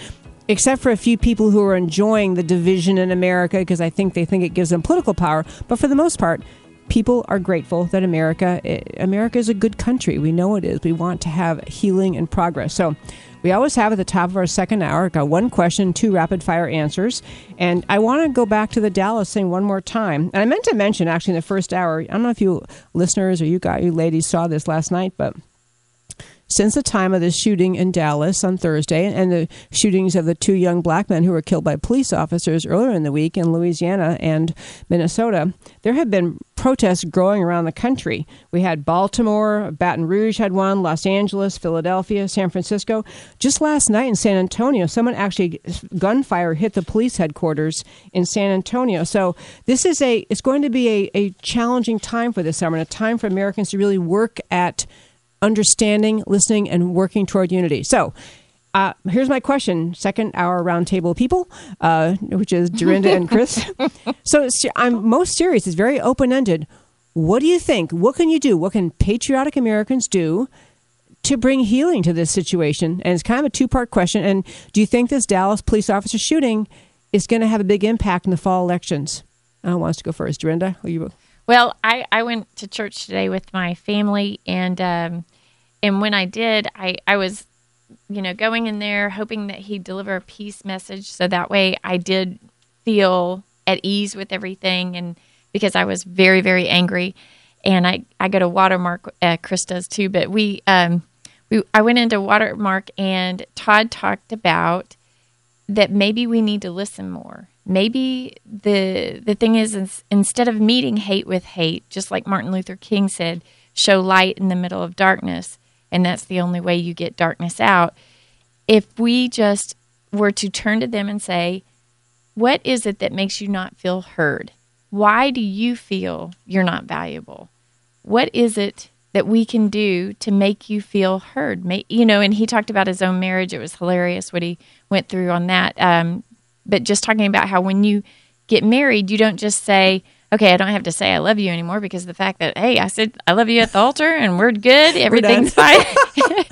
except for a few people who are enjoying the division in America because I think they think it gives them political power. But for the most part, people are grateful that America, eh, America is a good country. We know it is. We want to have healing and progress. So we always have at the top of our second hour, got one question, two rapid fire answers. And I want to go back to the Dallas thing one more time. And I meant to mention actually in the first hour, I don't know if you listeners or you guys, you ladies saw this last night, but since the time of the shooting in Dallas on Thursday and the shootings of the two young black men who were killed by police officers earlier in the week in Louisiana and Minnesota, there have been protests growing around the country. We had Baltimore, Baton Rouge had one, Los Angeles, Philadelphia, San Francisco. Just last night in San Antonio, someone actually gunfire hit the police headquarters in San Antonio. So this is a it's going to be a, a challenging time for this summer and a time for Americans to really work at understanding, listening, and working toward unity. So, uh, here's my question: second hour roundtable people, uh, which is Dorinda and Chris. [laughs] so I'm most serious. It's very open ended. What do you think? What can you do? What can patriotic Americans do to bring healing to this situation? And it's kind of a two part question. And do you think this Dallas police officer shooting is going to have a big impact in the fall elections? I want us to go first, Dorinda. You? Well, I, I went to church today with my family, and um, and when I did, I, I was, you know, going in there hoping that he'd deliver a peace message, so that way I did feel at ease with everything, and because I was very very angry, and I I go to Watermark, uh, Chris does too, but we um we I went into Watermark, and Todd talked about that maybe we need to listen more. Maybe the the thing is, ins- instead of meeting hate with hate, just like Martin Luther King said, show light in the middle of darkness, and that's the only way you get darkness out. If we just were to turn to them and say, "What is it that makes you not feel heard? Why do you feel you're not valuable? What is it that we can do to make you feel heard. You know, and he talked about his own marriage. It was hilarious what he went through on that. Um, but just talking about how when you get married, you don't just say, okay, I don't have to say I love you anymore because of the fact that hey, I said I love you at the altar and we're good, everything's fine.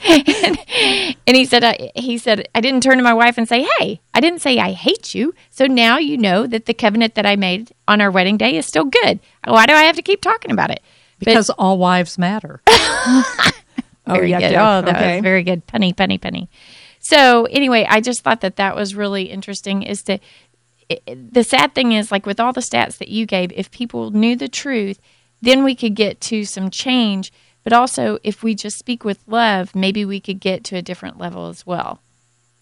and, [laughs] and he said, I, he said, I didn't turn to my wife and say, hey, I didn't say I hate you. So now you know that the covenant that I made on our wedding day is still good. Why do I have to keep talking about it? But- Because all wives matter. [laughs] Oh, very yuck, good. yuck. Oh, that Okay. was very good. Penny, penny, penny. So anyway, I just thought that that was really interesting. Is to it- the sad thing is like with all the stats that you gave, if people knew the truth, then we could get to some change. But also, if we just speak with love, maybe we could get to a different level as well,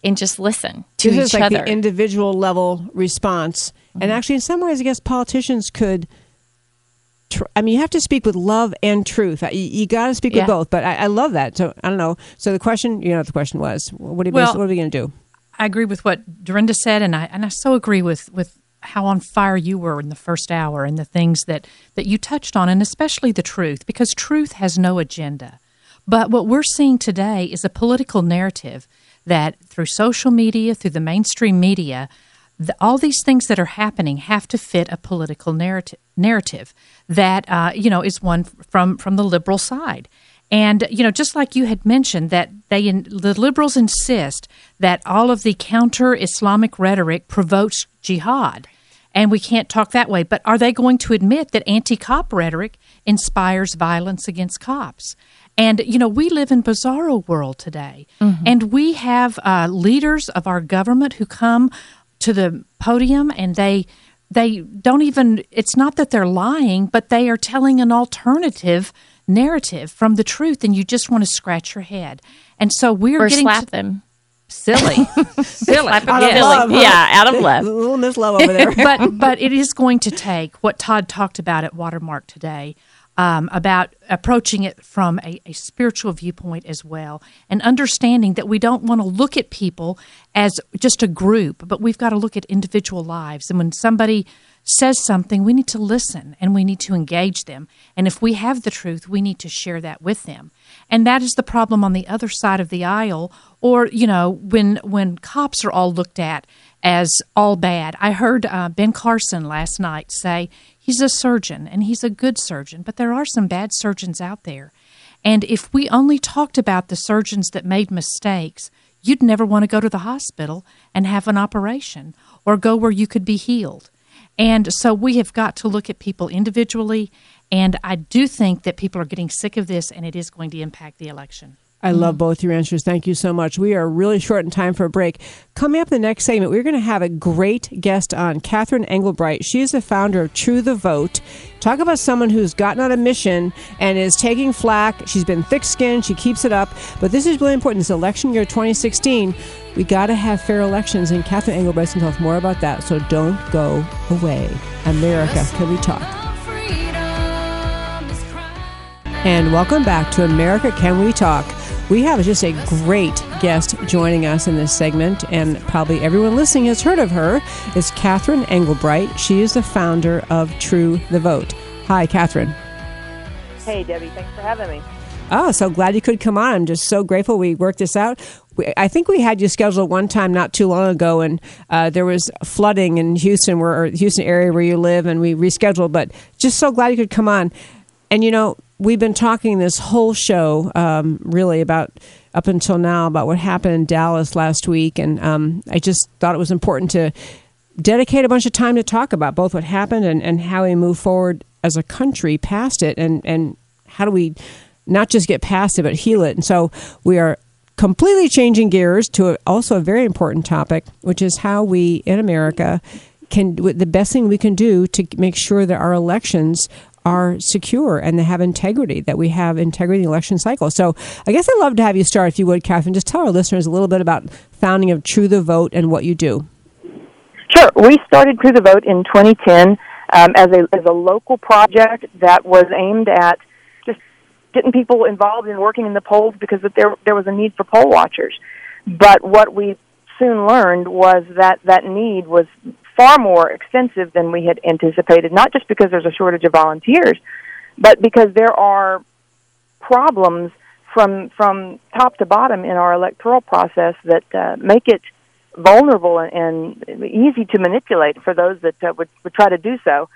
and just listen to this each is like other. the individual level response. And Mm-hmm. actually, in some ways, I guess politicians could. Tr- I mean, you have to speak with love and truth. You, you got to speak Yeah. with both. But I, I love that. So I don't know. So the question, you know, what the question was, what are, we- Well- what are we going to do? I agree with what Dorinda said, and I and I so agree with with how on fire you were in the first hour and the things that that you touched on, and especially the truth, because truth has no agenda. But what we're seeing today is a political narrative that through social media, through the mainstream media, the, all these things that are happening have to fit a political narrative narrative that uh, you know is one from from the liberal side. And you know, just like you had mentioned, that they in, the liberals insist that all of the counter-Islamic rhetoric provokes jihad, and we can't talk that way. But are they going to admit that anti-cop rhetoric inspires violence against cops? And you know, we live in bizarro world today, and we have uh, leaders of our government who come to the podium and they they don't even it's not that they're lying but they are telling an alternative narrative from the truth and you just want to scratch your head and so we're or getting slap to- them. silly [laughs] silly Slap Out of silly. love, huh? Yeah, out of love. [laughs] Little Miss Love over there. [laughs] but but it is going to take what Todd talked about at Watermark today um, about approaching it from a, a spiritual viewpoint as well, and understanding that we don't want to look at people as just a group, but we've got to look at individual lives. And when somebody says something, we need to listen and we need to engage them. And if we have the truth, we need to share that with them. And that is the problem on the other side of the aisle, or you know, when when cops are all looked at as all bad. I heard uh, Ben Carson last night say he's a surgeon and he's a good surgeon, but there are some bad surgeons out there. And if we only talked about the surgeons that made mistakes, you'd never want to go to the hospital and have an operation or go where you could be healed. And so we have got to look at people individually. And I do think that people are getting sick of this and it is going to impact the election. I love both your answers. Thank you so much. We are really short in time for a break. Coming up in the next segment, we're going to have a great guest on, Catherine Engelbrecht. She is the founder of True the Vote. Talk about someone who's gotten on a mission and is taking flack. She's been thick skinned, she keeps it up. But this is really important. This election year 2016, we got to have fair elections, and Catherine Engelbrecht's can to tell us more about that. So don't go away. America, can we talk? And welcome back to America Can We Talk. We have just a great guest joining us in this segment, and probably everyone listening has heard of her. It's Catherine Engelbrecht. She is the founder of True the Vote. Hi, Catherine. Hey, Debbie, thanks for having me. Oh, so glad you could come on. I'm just so grateful we worked this out. We, I think we had you scheduled one time not too long ago, and uh, there was flooding in Houston, where Houston area where you live, and we rescheduled. But just so glad you could come on. And you know, we've been talking this whole show, um, really about up until now about what happened in Dallas last week, and um, I just thought it was important to dedicate a bunch of time to talk about both what happened and, and how we move forward as a country past it, and and how do we not just get past it but heal it. And so we are completely changing gears to also a very important topic, which is how we in America can the best thing we can do to make sure that our elections are secure and they have integrity, that we have integrity in the election cycle. So I guess I'd love to have you start, if you would, Catherine. Just tell our listeners a little bit about founding of True the Vote and what you do. Sure. We started True the Vote in 2010 um, as a as a local project that was aimed at getting people involved in working in the polls because there there was a need for poll watchers. But what we soon learned was that that need was far more extensive than we had anticipated. Not just because there's a shortage of volunteers, but because there are problems from from top to bottom in our electoral process that uh, make it vulnerable and, easy to manipulate for those that uh, would, would try to do so.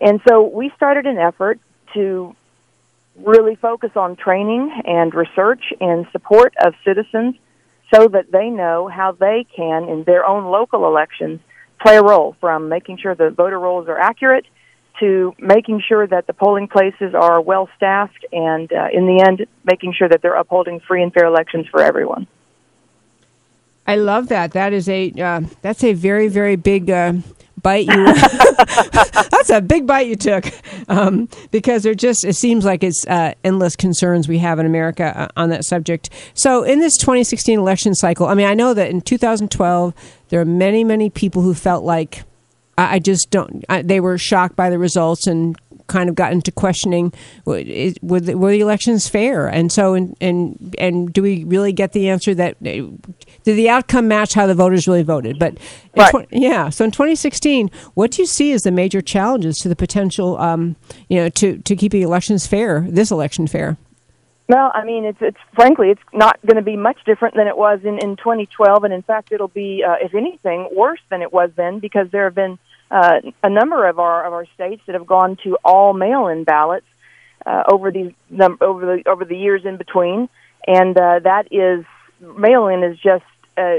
And so we started an effort to really focus on training and research and support of citizens so that they know how they can, in their own local elections, play a role from making sure the voter rolls are accurate to making sure that the polling places are well staffed and, uh, in the end, making sure that they're upholding free and fair elections for everyone. I love that. That is a uh, that's a very very big uh, bite you. [laughs] that's a big bite you took um, because there just it seems like it's uh, endless concerns we have in America uh, on that subject. So in this 2016 election cycle, I mean, I know that in 2012 there are many many people who felt like I I just don't. I, they were shocked by the results and kind of got into questioning were the, were the elections fair? And so and and and do we really get the answer that did the outcome match how the voters really voted? But Right. yeah so in 2016 what do you see as the major challenges to the potential um, you know to to keeping elections fair this election fair. Well, I mean, it's it's frankly, it's not going to be much different than it was in in 2012, and in fact, it'll be, uh, if anything, worse than it was then because there have been uh, a number of our of our states that have gone to all mail-in ballots uh, over these num- over the over the years in between, and uh, that is mail-in is just uh,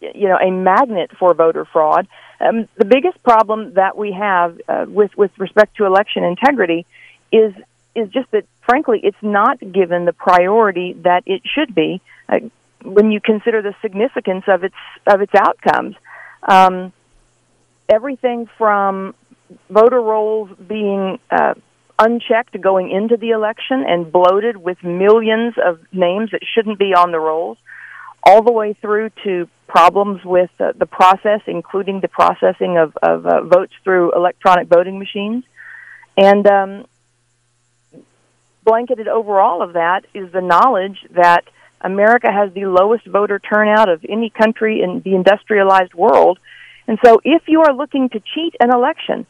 you know a magnet for voter fraud. Um, the biggest problem that we have uh, with with respect to election integrity is is just that frankly it's not given the priority that it should be uh, when you consider the significance of its of its outcomes. Um, everything from voter rolls being uh, unchecked going into the election and bloated with millions of names that shouldn't be on the rolls, all the way through to problems with uh, the process, including the processing of, of uh, votes through electronic voting machines. And um, blanketed over all of that is the knowledge that America has the lowest voter turnout of any country in the industrialized world. And so if you are looking to cheat an election,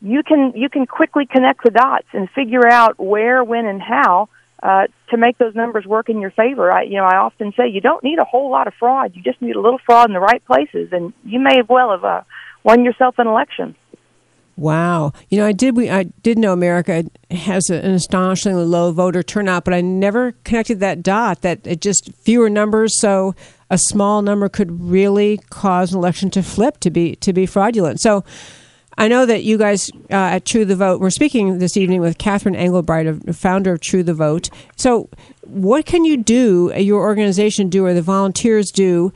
you can you can quickly connect the dots and figure out where, when, and how uh, to make those numbers work in your favor. I, you know, I often say you don't need a whole lot of fraud; you just need a little fraud in the right places, and you may well have uh, won yourself an election. Wow, you know, I did. We I did know America has an astonishingly low voter turnout, but I never connected that dot. That it just fewer numbers, so a small number could really cause an election to flip to be to be fraudulent. So. I know that you guys uh, at True the Vote, we're speaking this evening with Catherine Engelbrecht, founder of True the Vote. So, what can you do, your organization do, or the volunteers do,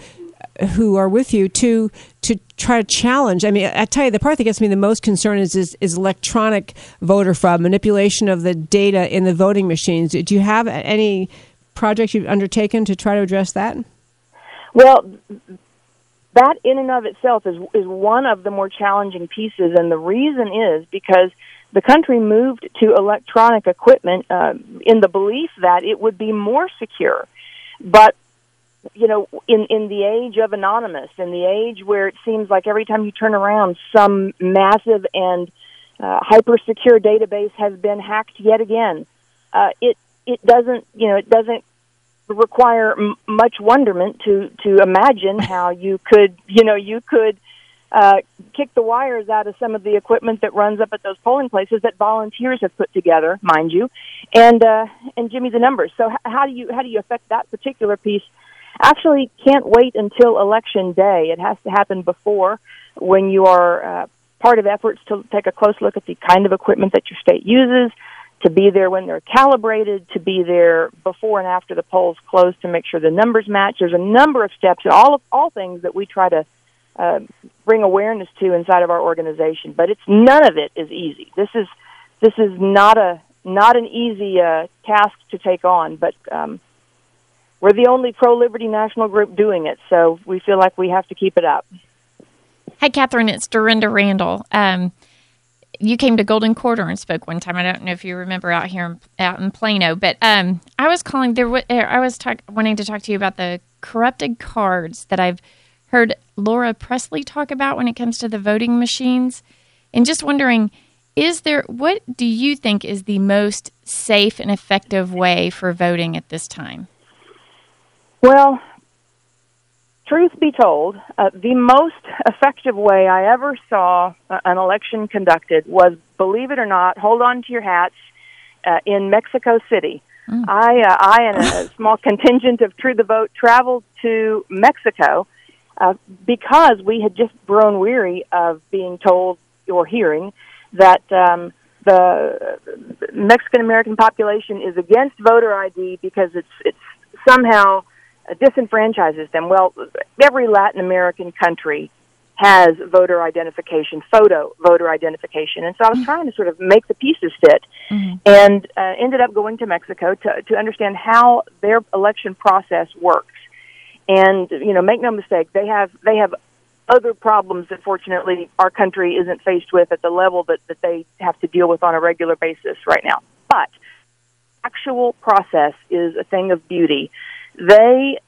who are with you to to try to challenge? I mean, I tell you, the part that gets me the most concerned is is, is electronic voter fraud, manipulation of the data in the voting machines. Do you have any projects you've undertaken to try to address that? Well, that in and of itself is is one of the more challenging pieces, and the reason is because the country moved to electronic equipment uh, in the belief that it would be more secure, but you know, in in the age of anonymous, in the age where it seems like every time you turn around, some massive and uh, hyper secure database has been hacked yet again. Uh, it it doesn't you know it doesn't require m- much wonderment to to imagine how you could you know you could uh, kick the wires out of some of the equipment that runs up at those polling places that volunteers have put together, mind you, and uh, and Jimmy the numbers. So h- how do you how do you affect that particular piece? Actually, can't wait until election day. It has to happen before when you are uh, part of efforts to take a close look at the kind of equipment that your state uses, to be there when they're calibrated, to be there before and after the polls close to make sure the numbers match. There's a number of steps, all of all things that we try to uh, bring awareness to inside of our organization. But it's none of it is easy. This is this is not a not an easy uh, task to take on, but um, we're the only pro liberty national group doing it, so we feel like we have to keep it up. Hi, Catherine. It's Dorinda Randall. Um, you came to Golden Quarter and spoke one time. I don't know if you remember out here in, out in Plano, but um, I was calling there. er, I was talk, wanting to talk to you about the corrupted cards that I've heard Laura Pressley talk about when it comes to the voting machines, and just wondering, is there what do you think is the most safe and effective way for voting at this time? Well, truth be told, uh, the most effective way I ever saw uh, an election conducted was, believe it or not, hold on to your hats, uh, in Mexico City. I, uh, I and a [laughs] small contingent of True the Vote traveled to Mexico uh, because we had just grown weary of being told or hearing that um, the Mexican American population is against voter ID because it's it's somehow Uh, disenfranchises them. Well, every Latin American country has voter identification, photo voter identification, and so I was mm. trying to sort of make the pieces fit, mm-hmm. and uh, ended up going to Mexico to to understand how their election process works. And you know, make no mistake, they have they have other problems that fortunately our country isn't faced with at the level that, that they have to deal with on a regular basis right now. But actual process is a thing of beauty. They,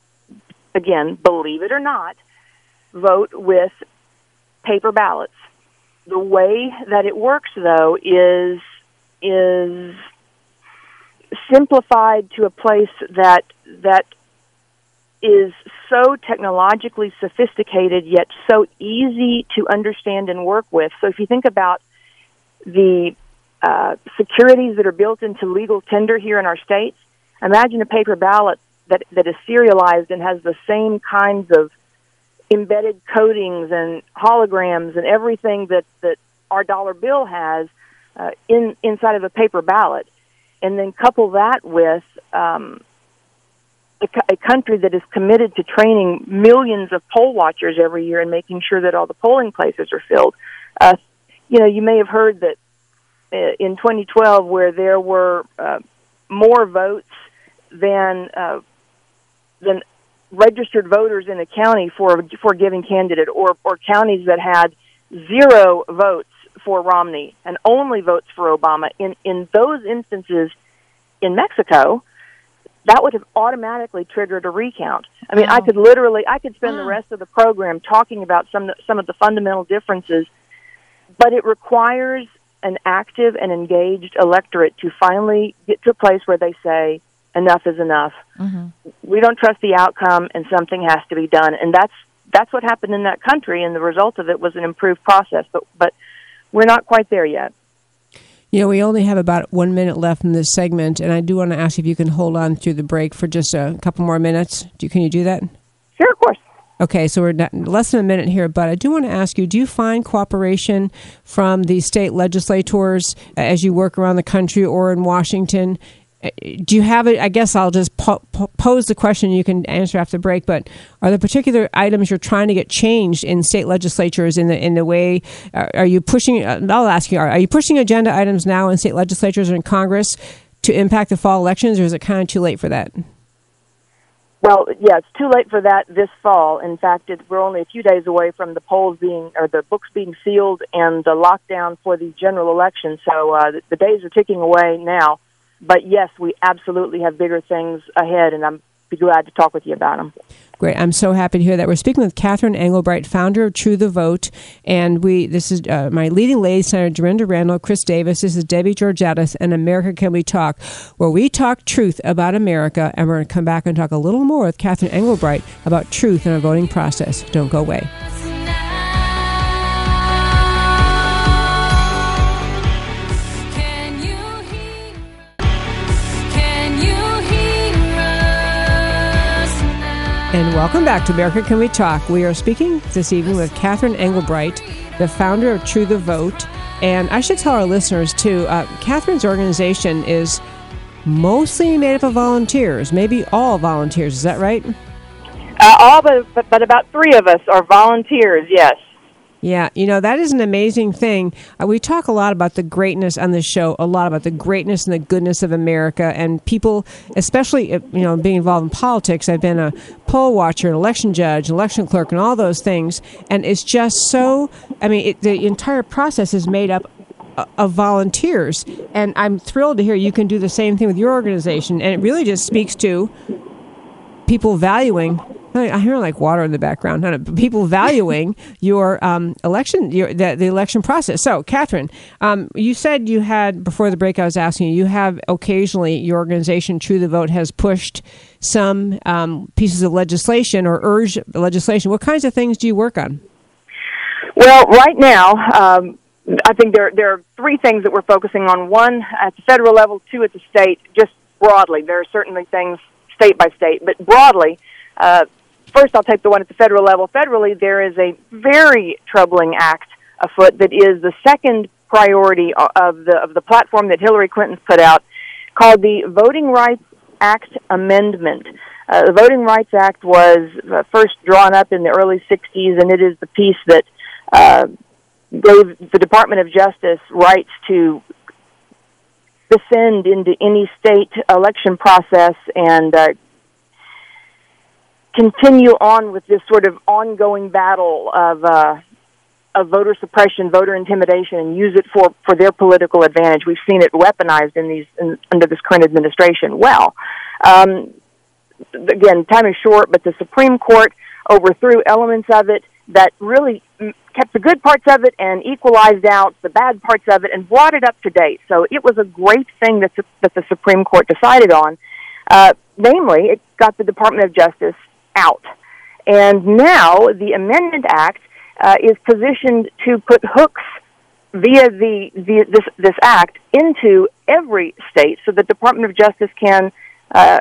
again, believe it or not, vote with paper ballots. The way that it works, though, is is simplified to a place that that is so technologically sophisticated yet so easy to understand and work with. So if you think about the uh, securities that are built into legal tender here in our states, imagine a paper ballot that, that is serialized and has the same kinds of embedded coatings and holograms and everything that, that our dollar bill has uh, in inside of a paper ballot, and then couple that with um, a, a country that is committed to training millions of poll watchers every year and making sure that all the polling places are filled. Uh, you know, you may have heard that uh, in 2012, where there were uh, more votes than uh, than registered voters in a county for for a given candidate, or or counties that had zero votes for Romney and only votes for Obama. In in those instances, in Mexico, that would have automatically triggered a recount. I mean, I could literally, I could spend the rest of the program talking about some some of the fundamental differences, but it requires an active and engaged electorate to finally get to a place where they say enough is enough. Mm-hmm. We don't trust the outcome, and something has to be done. And that's that's what happened in that country, and the result of it was an improved process. But but we're not quite there yet. You know, we only have about one minute left in this segment, and I do want to ask if you can hold on through the break for just a couple more minutes. Do can you do that? Sure, of course. Okay, so we're less than a minute here, but I do want to ask you: Do you find cooperation from the state legislators as you work around the country or in Washington? Uh, Do you have it? I guess I'll just po- po- pose the question. You can answer after break. But are there particular items you're trying to get changed in state legislatures in the in the way? Are, are you pushing? Uh, I'll ask you: are, are you pushing agenda items now in state legislatures or in Congress to impact the fall elections, or is it kind of too late for that? Well, yeah, it's too late for that this fall. In fact, it, we're only a few days away from the polls being, or the books being sealed and the lockdown for the general election. So uh, the, the days are ticking away now. But yes, we absolutely have bigger things ahead, and I'm be glad to talk with you about them. Great. I'm so happy to hear that. We're speaking with Catherine Engelbrecht, founder of True the Vote. And we this is uh, my leading lady, Senator Dorinda Randall, Chris Davis. This is Debbie Georgatos, and America Can We Talk, where we talk truth about America. And we're going to come back and talk a little more with Catherine Engelbrecht about truth in our voting process. Don't go away. And welcome back to America Can We Talk. We are speaking this evening with Catherine Engelbrecht, the founder of True the Vote. And I should tell our listeners, too, uh, Catherine's organization is mostly made up of volunteers, maybe all volunteers. Is that right? Uh, all but, but but about three of us are volunteers. Yes. Yeah, you know, that is an amazing thing. Uh, we talk a lot about the greatness on this show, a lot about the greatness and the goodness of America. And people, especially, uh, you know, being involved in politics, I've been a poll watcher, an election judge, election clerk, and all those things. And it's just so, I mean, it, the entire process is made up uh, of volunteers. And I'm thrilled to hear you can do the same thing with your organization. And it really just speaks to people valuing I hear like water in the background. Know, People valuing [laughs] your um, election, your the, the election process. So, Catherine, um, you said you had before the break. I was asking you. You have occasionally your organization, True the Vote, has pushed some um, pieces of legislation or urged legislation. What kinds of things do you work on? Well, right now, um, I think there there are three things that we're focusing on. One at the federal level, two at the state. Just broadly, there are certainly things state by state, but broadly. Uh, first, I'll take the one at the federal level. Federally, there is a very troubling act afoot that is the second priority of the of the platform that Hillary Clinton's put out, called the Voting Rights Act Amendment. Uh, the Voting Rights Act was uh, first drawn up in the early '60s, and it is the piece that uh, gave the Department of Justice rights to descend into any state election process and uh, continue on with this sort of ongoing battle of uh, of voter suppression, voter intimidation, and use it for for their political advantage. We've seen it weaponized in these in, under this current administration. Well, um, again, time is short, but the Supreme Court overthrew elements of it that really kept the good parts of it and equalized out the bad parts of it and brought it up to date. So it was a great thing that the, that the Supreme Court decided on. Uh, namely, it got the Department of Justice out, and now the Amendment Act uh, is positioned to put hooks via the, the this this act into every state, so the Department of Justice can, uh,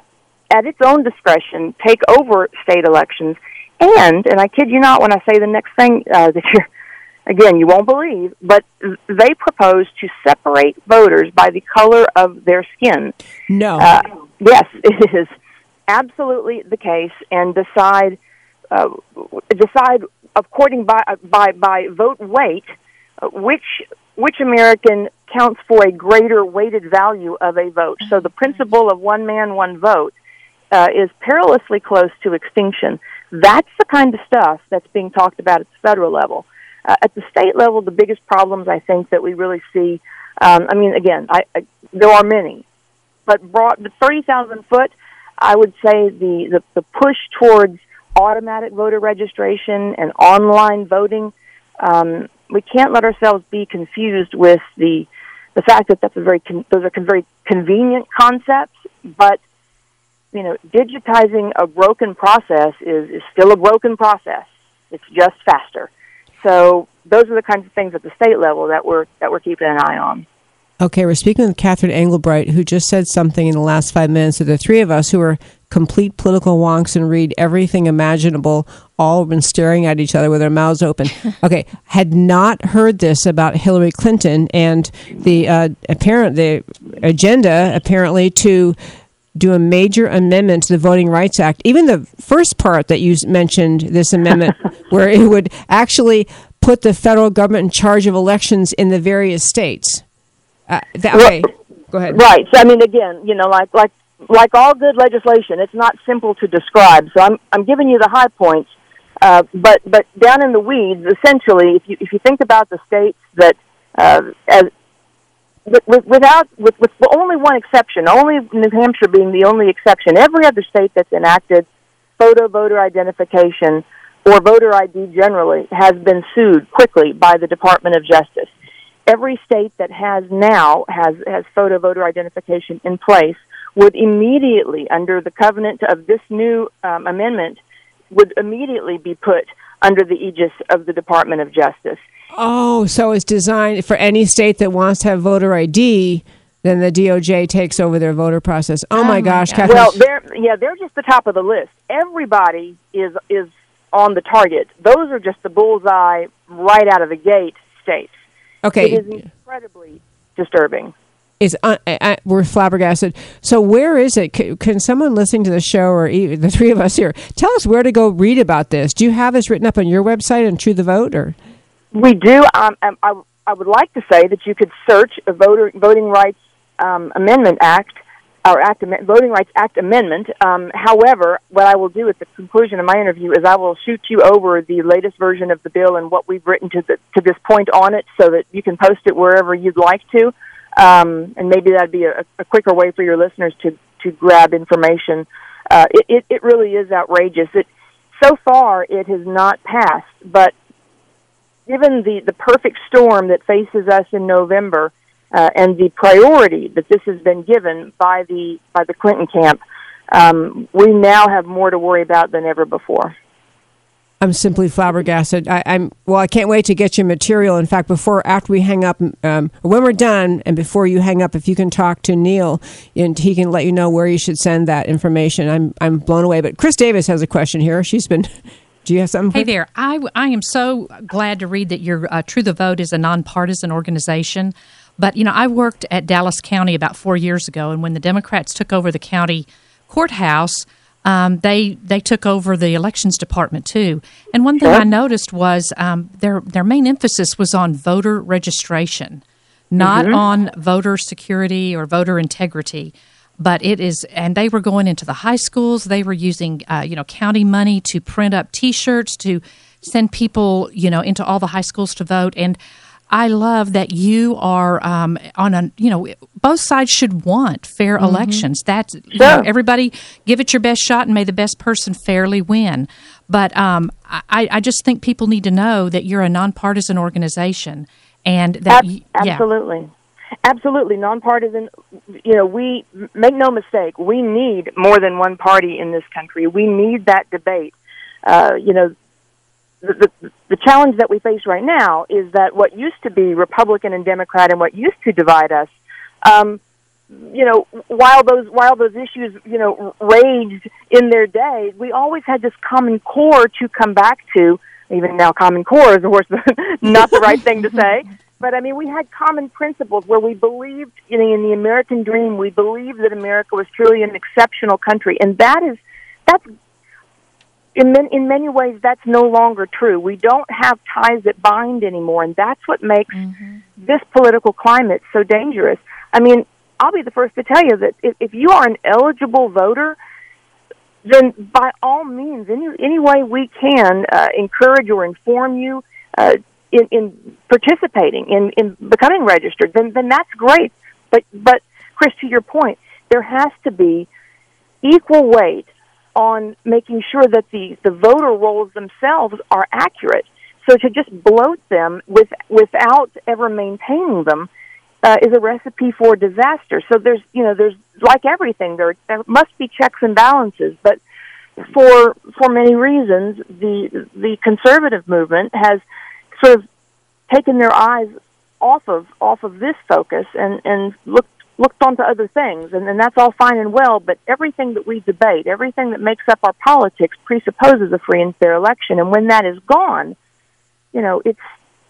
at its own discretion, take over state elections. And and I kid you not when I say the next thing uh, [laughs] that you're again you won't believe, but they propose to separate voters by the color of their skin. No. Uh, yes, it is absolutely the case, and decide uh, decide according by by by vote weight uh, which which American counts for a greater weighted value of a vote. So the principle of one man one vote uh, is perilously close to extinction. That's the kind of stuff that's being talked about at the federal level. Uh, at the state level, the biggest problems I think that we really see. Um, I mean, again, I, I, there are many, but brought the thirty thousand foot. I would say the, the the push towards automatic voter registration and online voting. Um, we can't let ourselves be confused with the the fact that that's a very con- those are con- very convenient concepts, but you know, digitizing a broken process is, is still a broken process. It's just faster. So those are the kinds of things at the state level that we're that we're keeping an eye on. Okay, we're speaking with Catherine Engelbright, who just said something in the last five minutes that the three of us who are complete political wonks and read everything imaginable, all been staring at each other with our mouths open. [laughs] Okay, had not heard this about Hillary Clinton and the uh, apparent the agenda apparently to do a major amendment to the Voting Rights Act. Even the first part that you mentioned, this amendment, [laughs] where it would actually put the federal government in charge of elections in the various states. Uh, that, okay, go ahead. Right. So I mean, again, you know, like like like all good legislation, it's not simple to describe. So I'm I'm giving you the high points, uh, but but down in the weeds, essentially, if you if you think about the states that uh, as with, without with, with only one exception, only New Hampshire being the only exception, every other state that's enacted photo voter identification or voter ID generally has been sued quickly by the Department of Justice. Every state that has now has has photo voter identification in place would immediately, under the covenant of this new um, amendment, would immediately be put under the aegis of the Department of Justice. Oh, so it's designed for any state that wants to have voter ID. Then the DOJ takes over their voter process. Oh, my gosh, Catherine. Well, they're yeah, they're just the top of the list. Everybody is is on the target. Those are just the bullseye right out of the gate states. Okay. it is incredibly disturbing. is uh, uh, we're flabbergasted. So where is it? C- can someone listening to the show or even the three of us here tell us where to go read about this? Do you have this written up on your website and True the Vote or? We do. Um, um, I, I would like to say that you could search a voter Voting Rights um, Amendment Act or Act Voting Rights Act Amendment. Um, however, what I will do at the conclusion of my interview is I will shoot you over the latest version of the bill and what we've written to the, to this point on it, so that you can post it wherever you'd like to. Um, and maybe that'd be a, a quicker way for your listeners to to grab information. Uh, it, it it really is outrageous. It so far, it has not passed. But given the, the perfect storm that faces us in November uh, and the priority that this has been given by the by the Clinton camp, um, we now have more to worry about than ever before. I'm simply flabbergasted. I, I'm well. I can't wait to get your material. In fact, before after we hang up, um, when we're done, and before you hang up, if you can talk to Neil, and he can let you know where you should send that information. I'm I'm blown away. But Chris Davis has a question here. She's been. [laughs] Do you have something? Hey there. I, I am so glad to read that your uh, True the Vote is a nonpartisan organization. But, you know, I worked at Dallas County about four years ago, and when the Democrats took over the county courthouse, um, they they took over the elections department too. And one thing I noticed was um, their their main emphasis was on voter registration, not Mhm. on voter security or voter integrity. But it is, and they were going into the high schools. They were using, uh, you know, county money to print up T-shirts to send people, you know, into all the high schools to vote. And I love that you are um, on a, you know, both sides should want fair Mm-hmm. elections. That's you know, everybody give it your best shot and may the best person fairly win. But um, I, I just think people need to know that you're a nonpartisan organization and that Ab- y- yeah. absolutely. Absolutely, nonpartisan. You know, we make no mistake. We need more than one party in this country. We need that debate. Uh, you know, the, the challenge that we face right now is that what used to be Republican and Democrat and what used to divide us, um, you know, while those while those issues you know raged in their day, we always had this common core to come back to. Even now, common core is of course [laughs] not the right thing to say. But I mean, we had common principles where we believed in the, in the American dream. We believed that America was truly an exceptional country, and that is that's in many, in many ways that's no longer true. We don't have ties that bind anymore, and that's what makes this political climate so dangerous. I mean, I'll be the first to tell you that if, if you are an eligible voter, then by all means, any any way we can uh, encourage or inform you uh, in, in participating in, in becoming registered, then then that's great. But but Chris, to your point, there has to be equal weight on making sure that the the voter rolls themselves are accurate. So to just bloat them with without ever maintaining them uh, is a recipe for disaster. So there's you know there's like everything there there must be checks and balances, but for for many reasons the the conservative movement has sort of taken their eyes off of off of this focus and and looked looked onto other things and, and that's all fine and well but everything that we debate everything that makes up our politics presupposes a free and fair election and when that is gone you know it's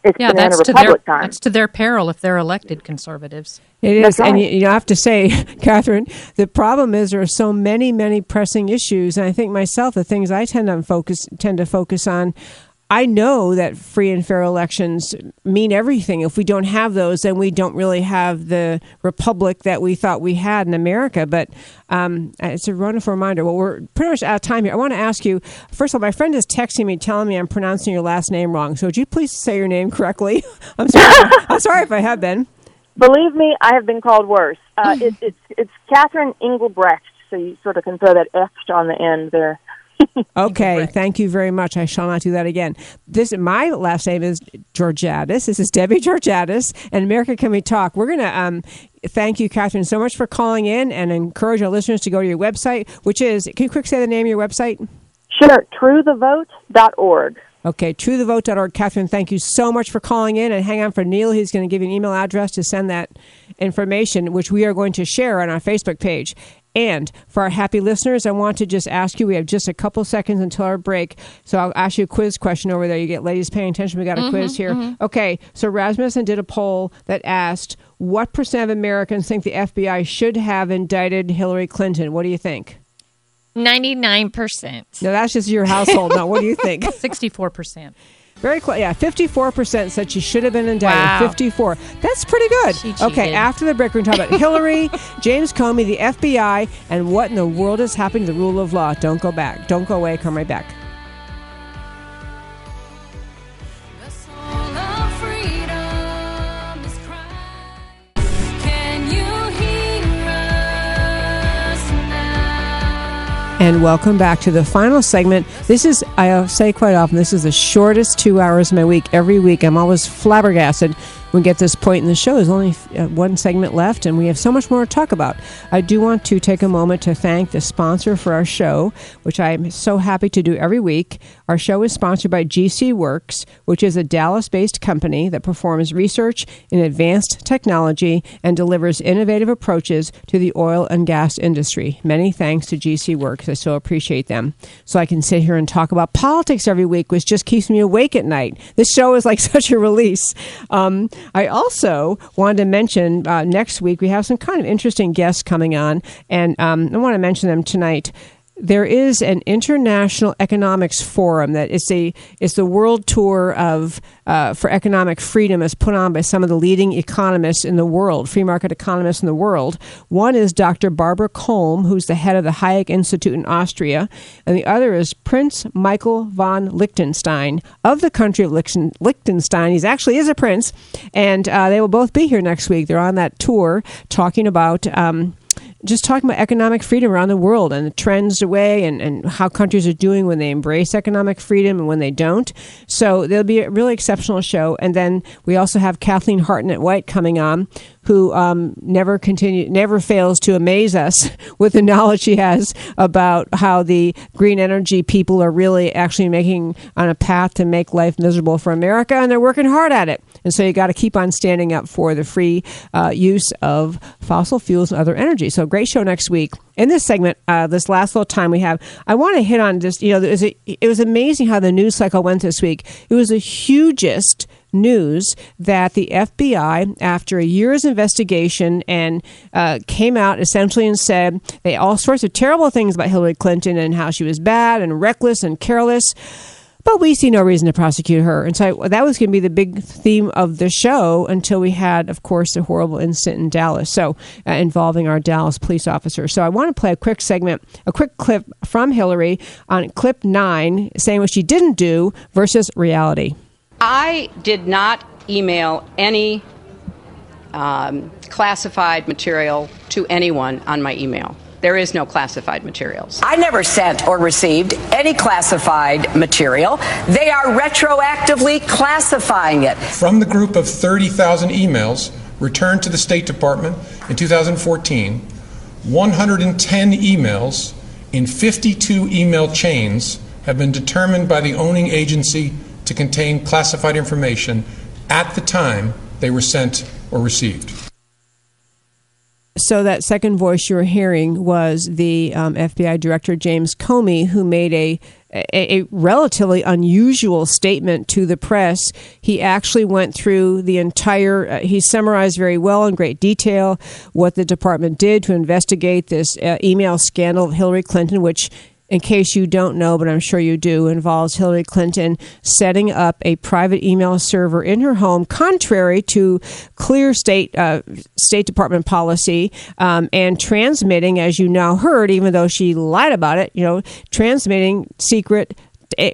it's Yeah, banana that's to their time that's to their peril if they're elected conservatives. It is, That's and you, you have to say, [laughs] Catherine, the problem is there are so many, many pressing issues, and I think myself, the things I tend to focus tend to focus on. I know that free and fair elections mean everything. If we don't have those, then we don't really have the republic that we thought we had in America. But um, it's a wonderful reminder. Well, we're pretty much out of time here. I want to ask you first of all, my friend is texting me telling me I'm pronouncing your last name wrong. So would you please say your name correctly? [laughs] I'm sorry. [laughs] I'm sorry if I have been. Believe me, I have been called worse. Uh, [laughs] it, it's it's Catherine Engelbrecht, so you sort of can throw that X on the end there. [laughs] Okay, thank you very much. I shall not do that again. This my last name is Georgatos. This is Debbie Georgatos, and America Can We Talk. We're gonna um, thank you, Catherine, so much for calling in, and encourage our listeners to go to your website, which is. Can you quick say the name of your website? Sure, truethevote.org. Okay, truethevote.org. Catherine, thank you so much for calling in. And hang on for Neil. He's going to give you an email address to send that information, which we are going to share on our Facebook page. And for our happy listeners, I want to just ask you we have just a couple seconds until our break. So I'll ask you a quiz question over there. You get ladies paying attention. We got a quiz mm-hmm, here. Mm-hmm. Okay, so Rasmussen did a poll that asked what percent of Americans think the FBI should have indicted Hillary Clinton? What do you think? 99%. No, that's just your household. no, what do you think? [laughs] Sixty-four percent. Very close. Yeah, fifty-four percent said she should have been indicted. Wow. Fifty-four. That's pretty good. She okay, after the break, we're going to talk about [laughs] Hillary, James Comey, the FBI, and what in the world is happening to the rule of law. Don't go back. Don't go away. Come right back. And welcome back to the final segment. This is, I say quite often, this is the shortest two hours of my week. Every week, I'm always flabbergasted we get this point in the show. There's only uh, one segment left, and we have so much more to talk about. I do want to take a moment to thank the sponsor for our show, which I'm so happy to do every week. Our show is sponsored by GC Works, which is a Dallas based company that performs research in advanced technology and delivers innovative approaches to the oil and gas industry. Many thanks to GC Works. I so appreciate them. So I can sit here and talk about politics every week, which just keeps me awake at night. This show is like [laughs] such a release. Um, I also wanted to mention uh, next week we have some kind of interesting guests coming on, and um, I want to mention them tonight there is an international economics forum that is a is the world tour of uh, for economic freedom is put on by some of the leading economists in the world, free market economists in the world. One is Dr. Barbara Kolm, who's the head of the Hayek Institute in Austria, and the other is Prince Michael von Liechtenstein of the country of Liechtenstein. He's actually is a prince, and uh, they will both be here next week. They're on that tour talking about. Um, just talking about economic freedom around the world and the trends away and, and how countries are doing when they embrace economic freedom and when they don't. So there'll be a really exceptional show. And then we also have Kathleen Hartnett White coming on, who um, never continue, never fails to amaze us [laughs] with the knowledge she has about how the green energy people are really actually making on a path to make life miserable for America, and they're working hard at it. And so you got to keep on standing up for the free uh, use of fossil fuels and other energy. So great show next week. In this segment, uh, this last little time we have, I want to hit on just you know it was, a, it was amazing how the news cycle went this week. It was the hugest news that the FBI, after a year's investigation, and uh, came out essentially and said they all sorts of terrible things about Hillary Clinton and how she was bad and reckless and careless. But we see no reason to prosecute her. And so that was going to be the big theme of the show until we had, of course, the horrible incident in Dallas, so uh, involving our Dallas police officer. So I want to play a quick segment, a quick clip from Hillary on clip nine, saying what she didn't do versus reality. I did not email any um, classified material to anyone on my email. There is no classified materials. I never sent or received any classified material. They are retroactively classifying it. From the group of 30,000 emails returned to the State Department in 2014, 110 emails in 52 email chains have been determined by the owning agency to contain classified information at the time they were sent or received. So that second voice you were hearing was the um, FBI Director James Comey, who made a, a, a relatively unusual statement to the press. He actually went through the entire. Uh, he summarized very well in great detail what the department did to investigate this uh, email scandal of Hillary Clinton, which in case you don't know, but I'm sure you do, involves Hillary Clinton setting up a private email server in her home, contrary to clear state uh, State Department policy, um, and transmitting, as you now heard, even though she lied about it, you know, transmitting secret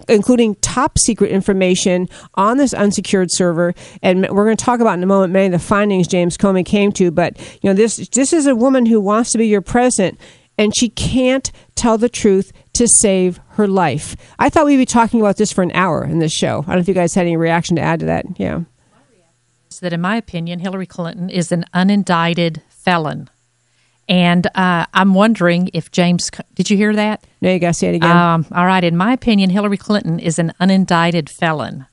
including top secret information on this unsecured server. And we're going to talk about in a moment many of the findings James Comey came to. But you know, this this is a woman who wants to be your president, and she can't tell the truth to save her life. I thought we'd be talking about this for an hour in this show. I don't know if you guys had any reaction to add to that. Yeah. Is that, in my opinion, Hillary Clinton is an unindicted felon. And uh, I'm wondering if James, did you hear that? No, you got to say it again. Um, all right. In my opinion, Hillary Clinton is an unindicted felon.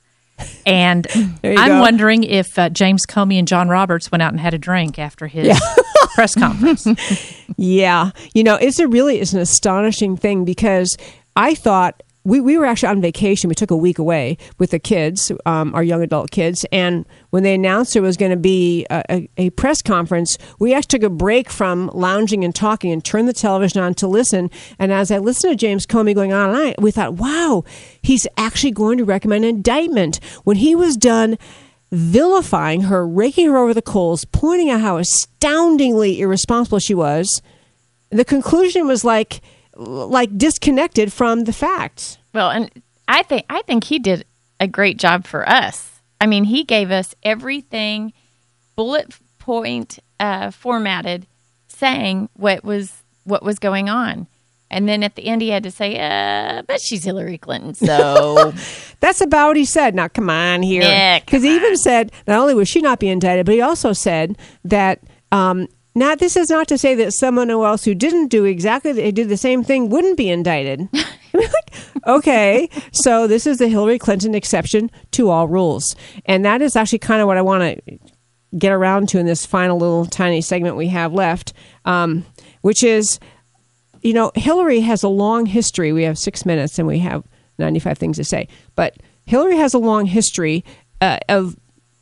And [laughs] I'm go. wondering if uh, James Comey and John Roberts went out and had a drink after his Yeah. [laughs] press conference. [laughs] Yeah, you know, it's a really it's an astonishing thing because I thought we, we were actually on vacation. We took a week away with the kids, um, our young adult kids, and when they announced there was going to be a, a, a press conference, we actually took a break from lounging and talking and turned the television on to listen. And as I listened to James Comey going on, and I, we thought, wow, he's actually going to recommend an indictment. When he was done vilifying her, raking her over the coals, pointing out how astoundingly irresponsible she was, the conclusion was like like disconnected from the facts. Well, and I think I think he did a great job for us. I mean, he gave us everything bullet point uh, formatted, saying what was what was going on. And then at the end, he had to say, uh, but she's Hillary Clinton. So [laughs] That's about what he said. Now, come on here. Yeah, Because he even said not only would she not be indicted, but he also said that. Um, now, this is not to say that someone else who didn't do exactly the, did the same thing wouldn't be indicted. [laughs] [laughs] like, okay, so this is the Hillary Clinton exception to all rules, and that is actually kind of what I want to get around to in this final little tiny segment we have left, um, which is you know, Hillary has a long history. We have six minutes and we have 95 things to say. But Hillary has a long history uh, of,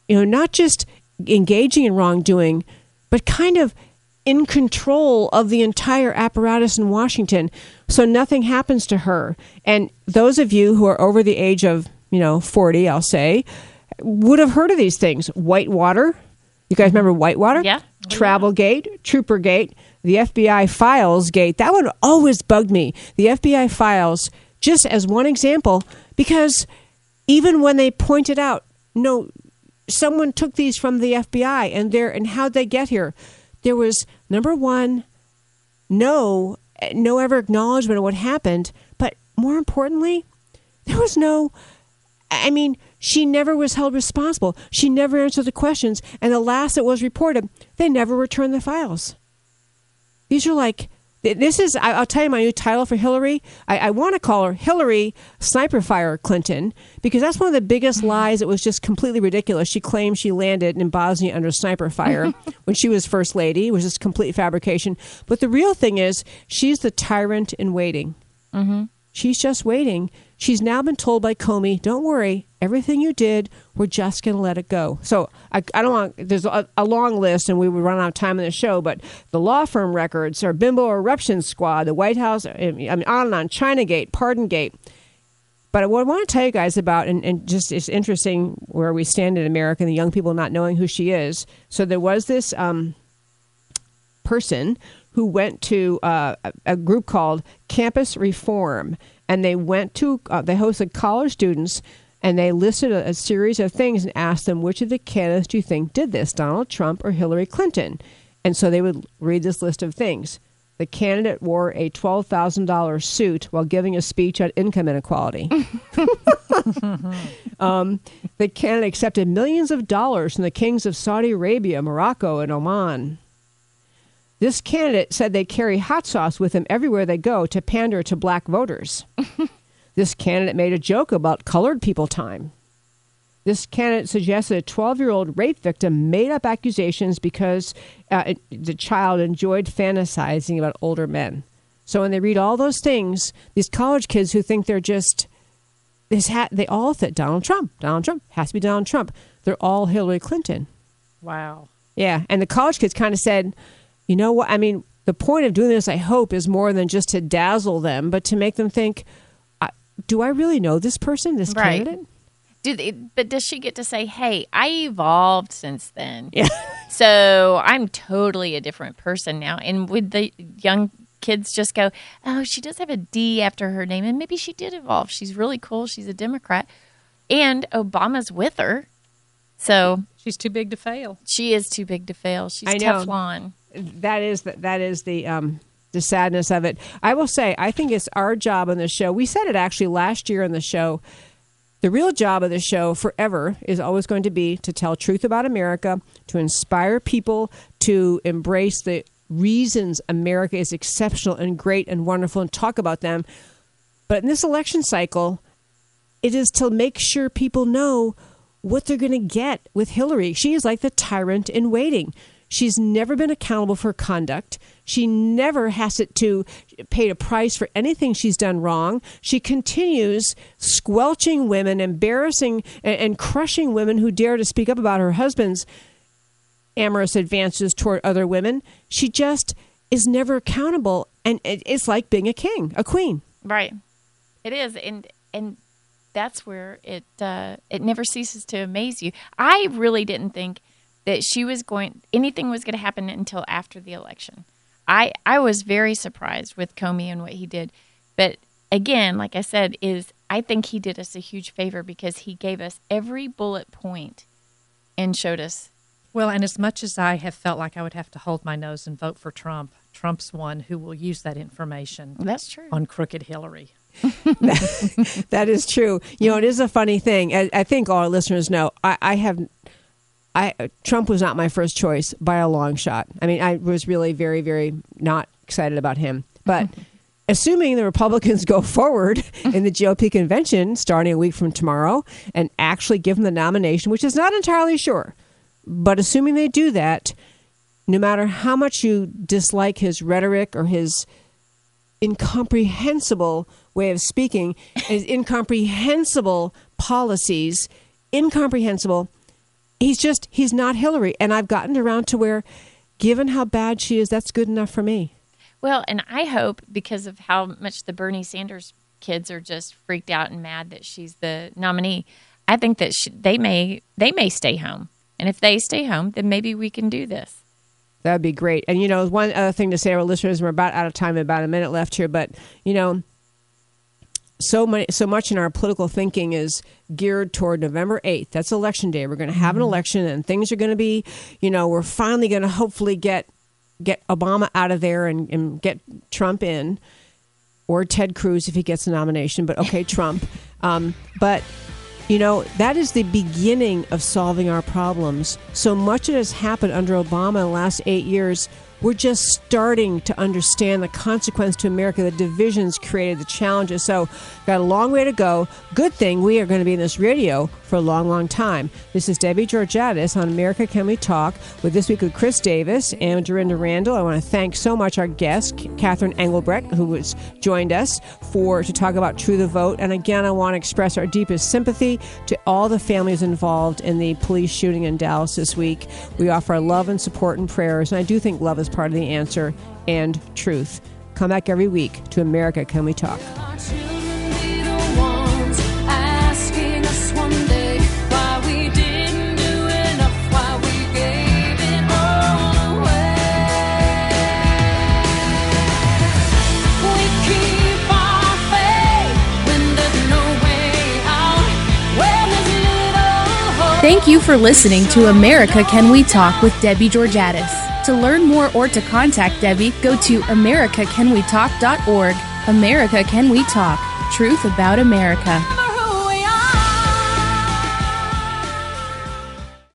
you know, not just engaging in wrongdoing, but kind of in control of the entire apparatus in Washington. So nothing happens to her. And those of you who are over the age of, you know, 40, I'll say, would have heard of these things. Whitewater. You guys remember Whitewater? Yeah. Travelgate, Troopergate, the FBI Files Gate. That one always bugged me. The FBI Files, just as one example, because even when they pointed out, no, someone took these from the FBI and there and how'd they get here? There was number one, no, no ever acknowledgement of what happened, but more importantly, there was no. I mean, she never was held responsible. She never answered the questions, and the last that was reported, they never returned the files. These are like this is I'll tell you my new title for Hillary. I, I want to call her Hillary Sniper Fire Clinton because that's one of the biggest lies. It was just completely ridiculous. She claimed she landed in Bosnia under sniper fire [laughs] when she was first lady. It was just complete fabrication. But the real thing is she's the tyrant in waiting. Mm-hmm. She's just waiting. She's now been told by Comey, "Don't worry, everything you did, we're just going to let it go." So I, I don't want. There's a, a long list, and we would run out of time in the show. But the law firm records, or Bimbo Eruption Squad, the White House, I mean, on and on, ChinaGate, Pardongate. But what I want to tell you guys about, and, and just it's interesting where we stand in America and the young people not knowing who she is. So there was this um, person who went to uh, a group called Campus Reform, and they went to uh, they hosted college students, and they listed a, a series of things and asked them which of the candidates do you think did this, Donald Trump or Hillary Clinton, and so they would read this list of things. The candidate wore a twelve thousand dollars suit while giving a speech on income inequality. [laughs] um, the candidate accepted millions of dollars from the kings of Saudi Arabia, Morocco, and Oman. This candidate said they carry hot sauce with them everywhere they go to pander to black voters. [laughs] this candidate made a joke about colored people time. This candidate suggested a 12 year old rape victim made up accusations because uh, it- the child enjoyed fantasizing about older men. So when they read all those things, these college kids who think they're just this hat, they all think Donald Trump. Donald Trump has to be Donald Trump. They're all Hillary Clinton. Wow. Yeah, and the college kids kind of said, you know what? I mean, the point of doing this, I hope, is more than just to dazzle them, but to make them think, I, do I really know this person, this Right. candidate? Do they, but does she get to say, "Hey, I evolved since then"? Yeah. [laughs] So I'm totally a different person now. And would the young kids just go, "Oh, she does have a D after her name, and maybe she did evolve. She's really cool. She's a Democrat, and Obama's with her, so she's too big to fail. She is too big to fail. She's. Teflon. That is the, that is the um the sadness of it. I will say, I think it's our job on the show. We said it actually last year on the show. The real job of the show forever is always going to be to tell truth about America, to inspire people to embrace the reasons America is exceptional and great and wonderful and talk about them. But in this election cycle, it is to make sure people know what they're going to get with Hillary. She is like the tyrant in waiting. She's never been accountable for conduct. She never has it to pay a price for anything she's done wrong. She continues squelching women, embarrassing and, crushing women who dare to speak up about her husband's amorous advances toward other women. She just is never accountable, and it- it's like being a king, a queen. Right. It is, and and that's where it uh, it never ceases to amaze you. I really didn't think that she was going anything was going to happen until after the election. I I was very surprised with Comey and what he did, but again, like I said, is I think he did us a huge favor because he gave us every bullet point and showed us Well, and as much as I have felt like I would have to hold my nose and vote for Trump, Trump's one who will use that information. That's true. On crooked Hillary. [laughs] that is true. You know, it is a funny thing. I, I think all our listeners know. I, I have, I Trump was not my first choice by a long shot. I mean, I was really very, very not excited about him. But [laughs] assuming the Republicans go forward [laughs] in the GOP convention starting a week from tomorrow and actually give him the nomination, which is not entirely sure, but assuming they do that, no matter how much you dislike his rhetoric or his incomprehensible way of speaking, his incomprehensible policies, incomprehensible. He's just, he's not Hillary. And I've gotten around to where, given how bad she is, that's good enough for me. Well, and I hope because of how much the Bernie Sanders kids are just freaked out and mad that she's the nominee, I think that sh they may they may stay home. And if they stay home, then maybe we can do this. That'd be great. And you know, one other thing to say to our listeners, we're about out of time, about a minute left here, but you know, so many, so much in our political thinking is geared toward November eighth. That's election day. We're going to have an election, and things are going to be, you know, we're finally going to hopefully get get Obama out of there and, and get Trump in, or Ted Cruz if he gets the nomination. But okay, [laughs] Trump. Um, but you know, that is the beginning of solving our problems. So much that has happened under Obama in the last eight years, we're just starting to understand the consequence to America, the divisions created, the challenges. So, got a long way to go. Good thing we are going to be in this radio for a long, long time. This is Debbie Georgatos on America Can We Talk with this week with Chris Davis and Dorinda Randall. I want to thank so much our guest, Catherine Engelbrecht, who has joined us for to talk about True the Vote. And again, I want to express our deepest sympathy to all the families involved in the police shooting in Dallas this week. We offer our love and support and prayers, and I do think love is part of the answer and truth. Come back every week to America Can We Talk. Thank you for listening to America Can We Talk with Debbie Georgatos. To learn more or to contact Debbie, go to americacanwetalk.org. America Can We Talk? Truth about America.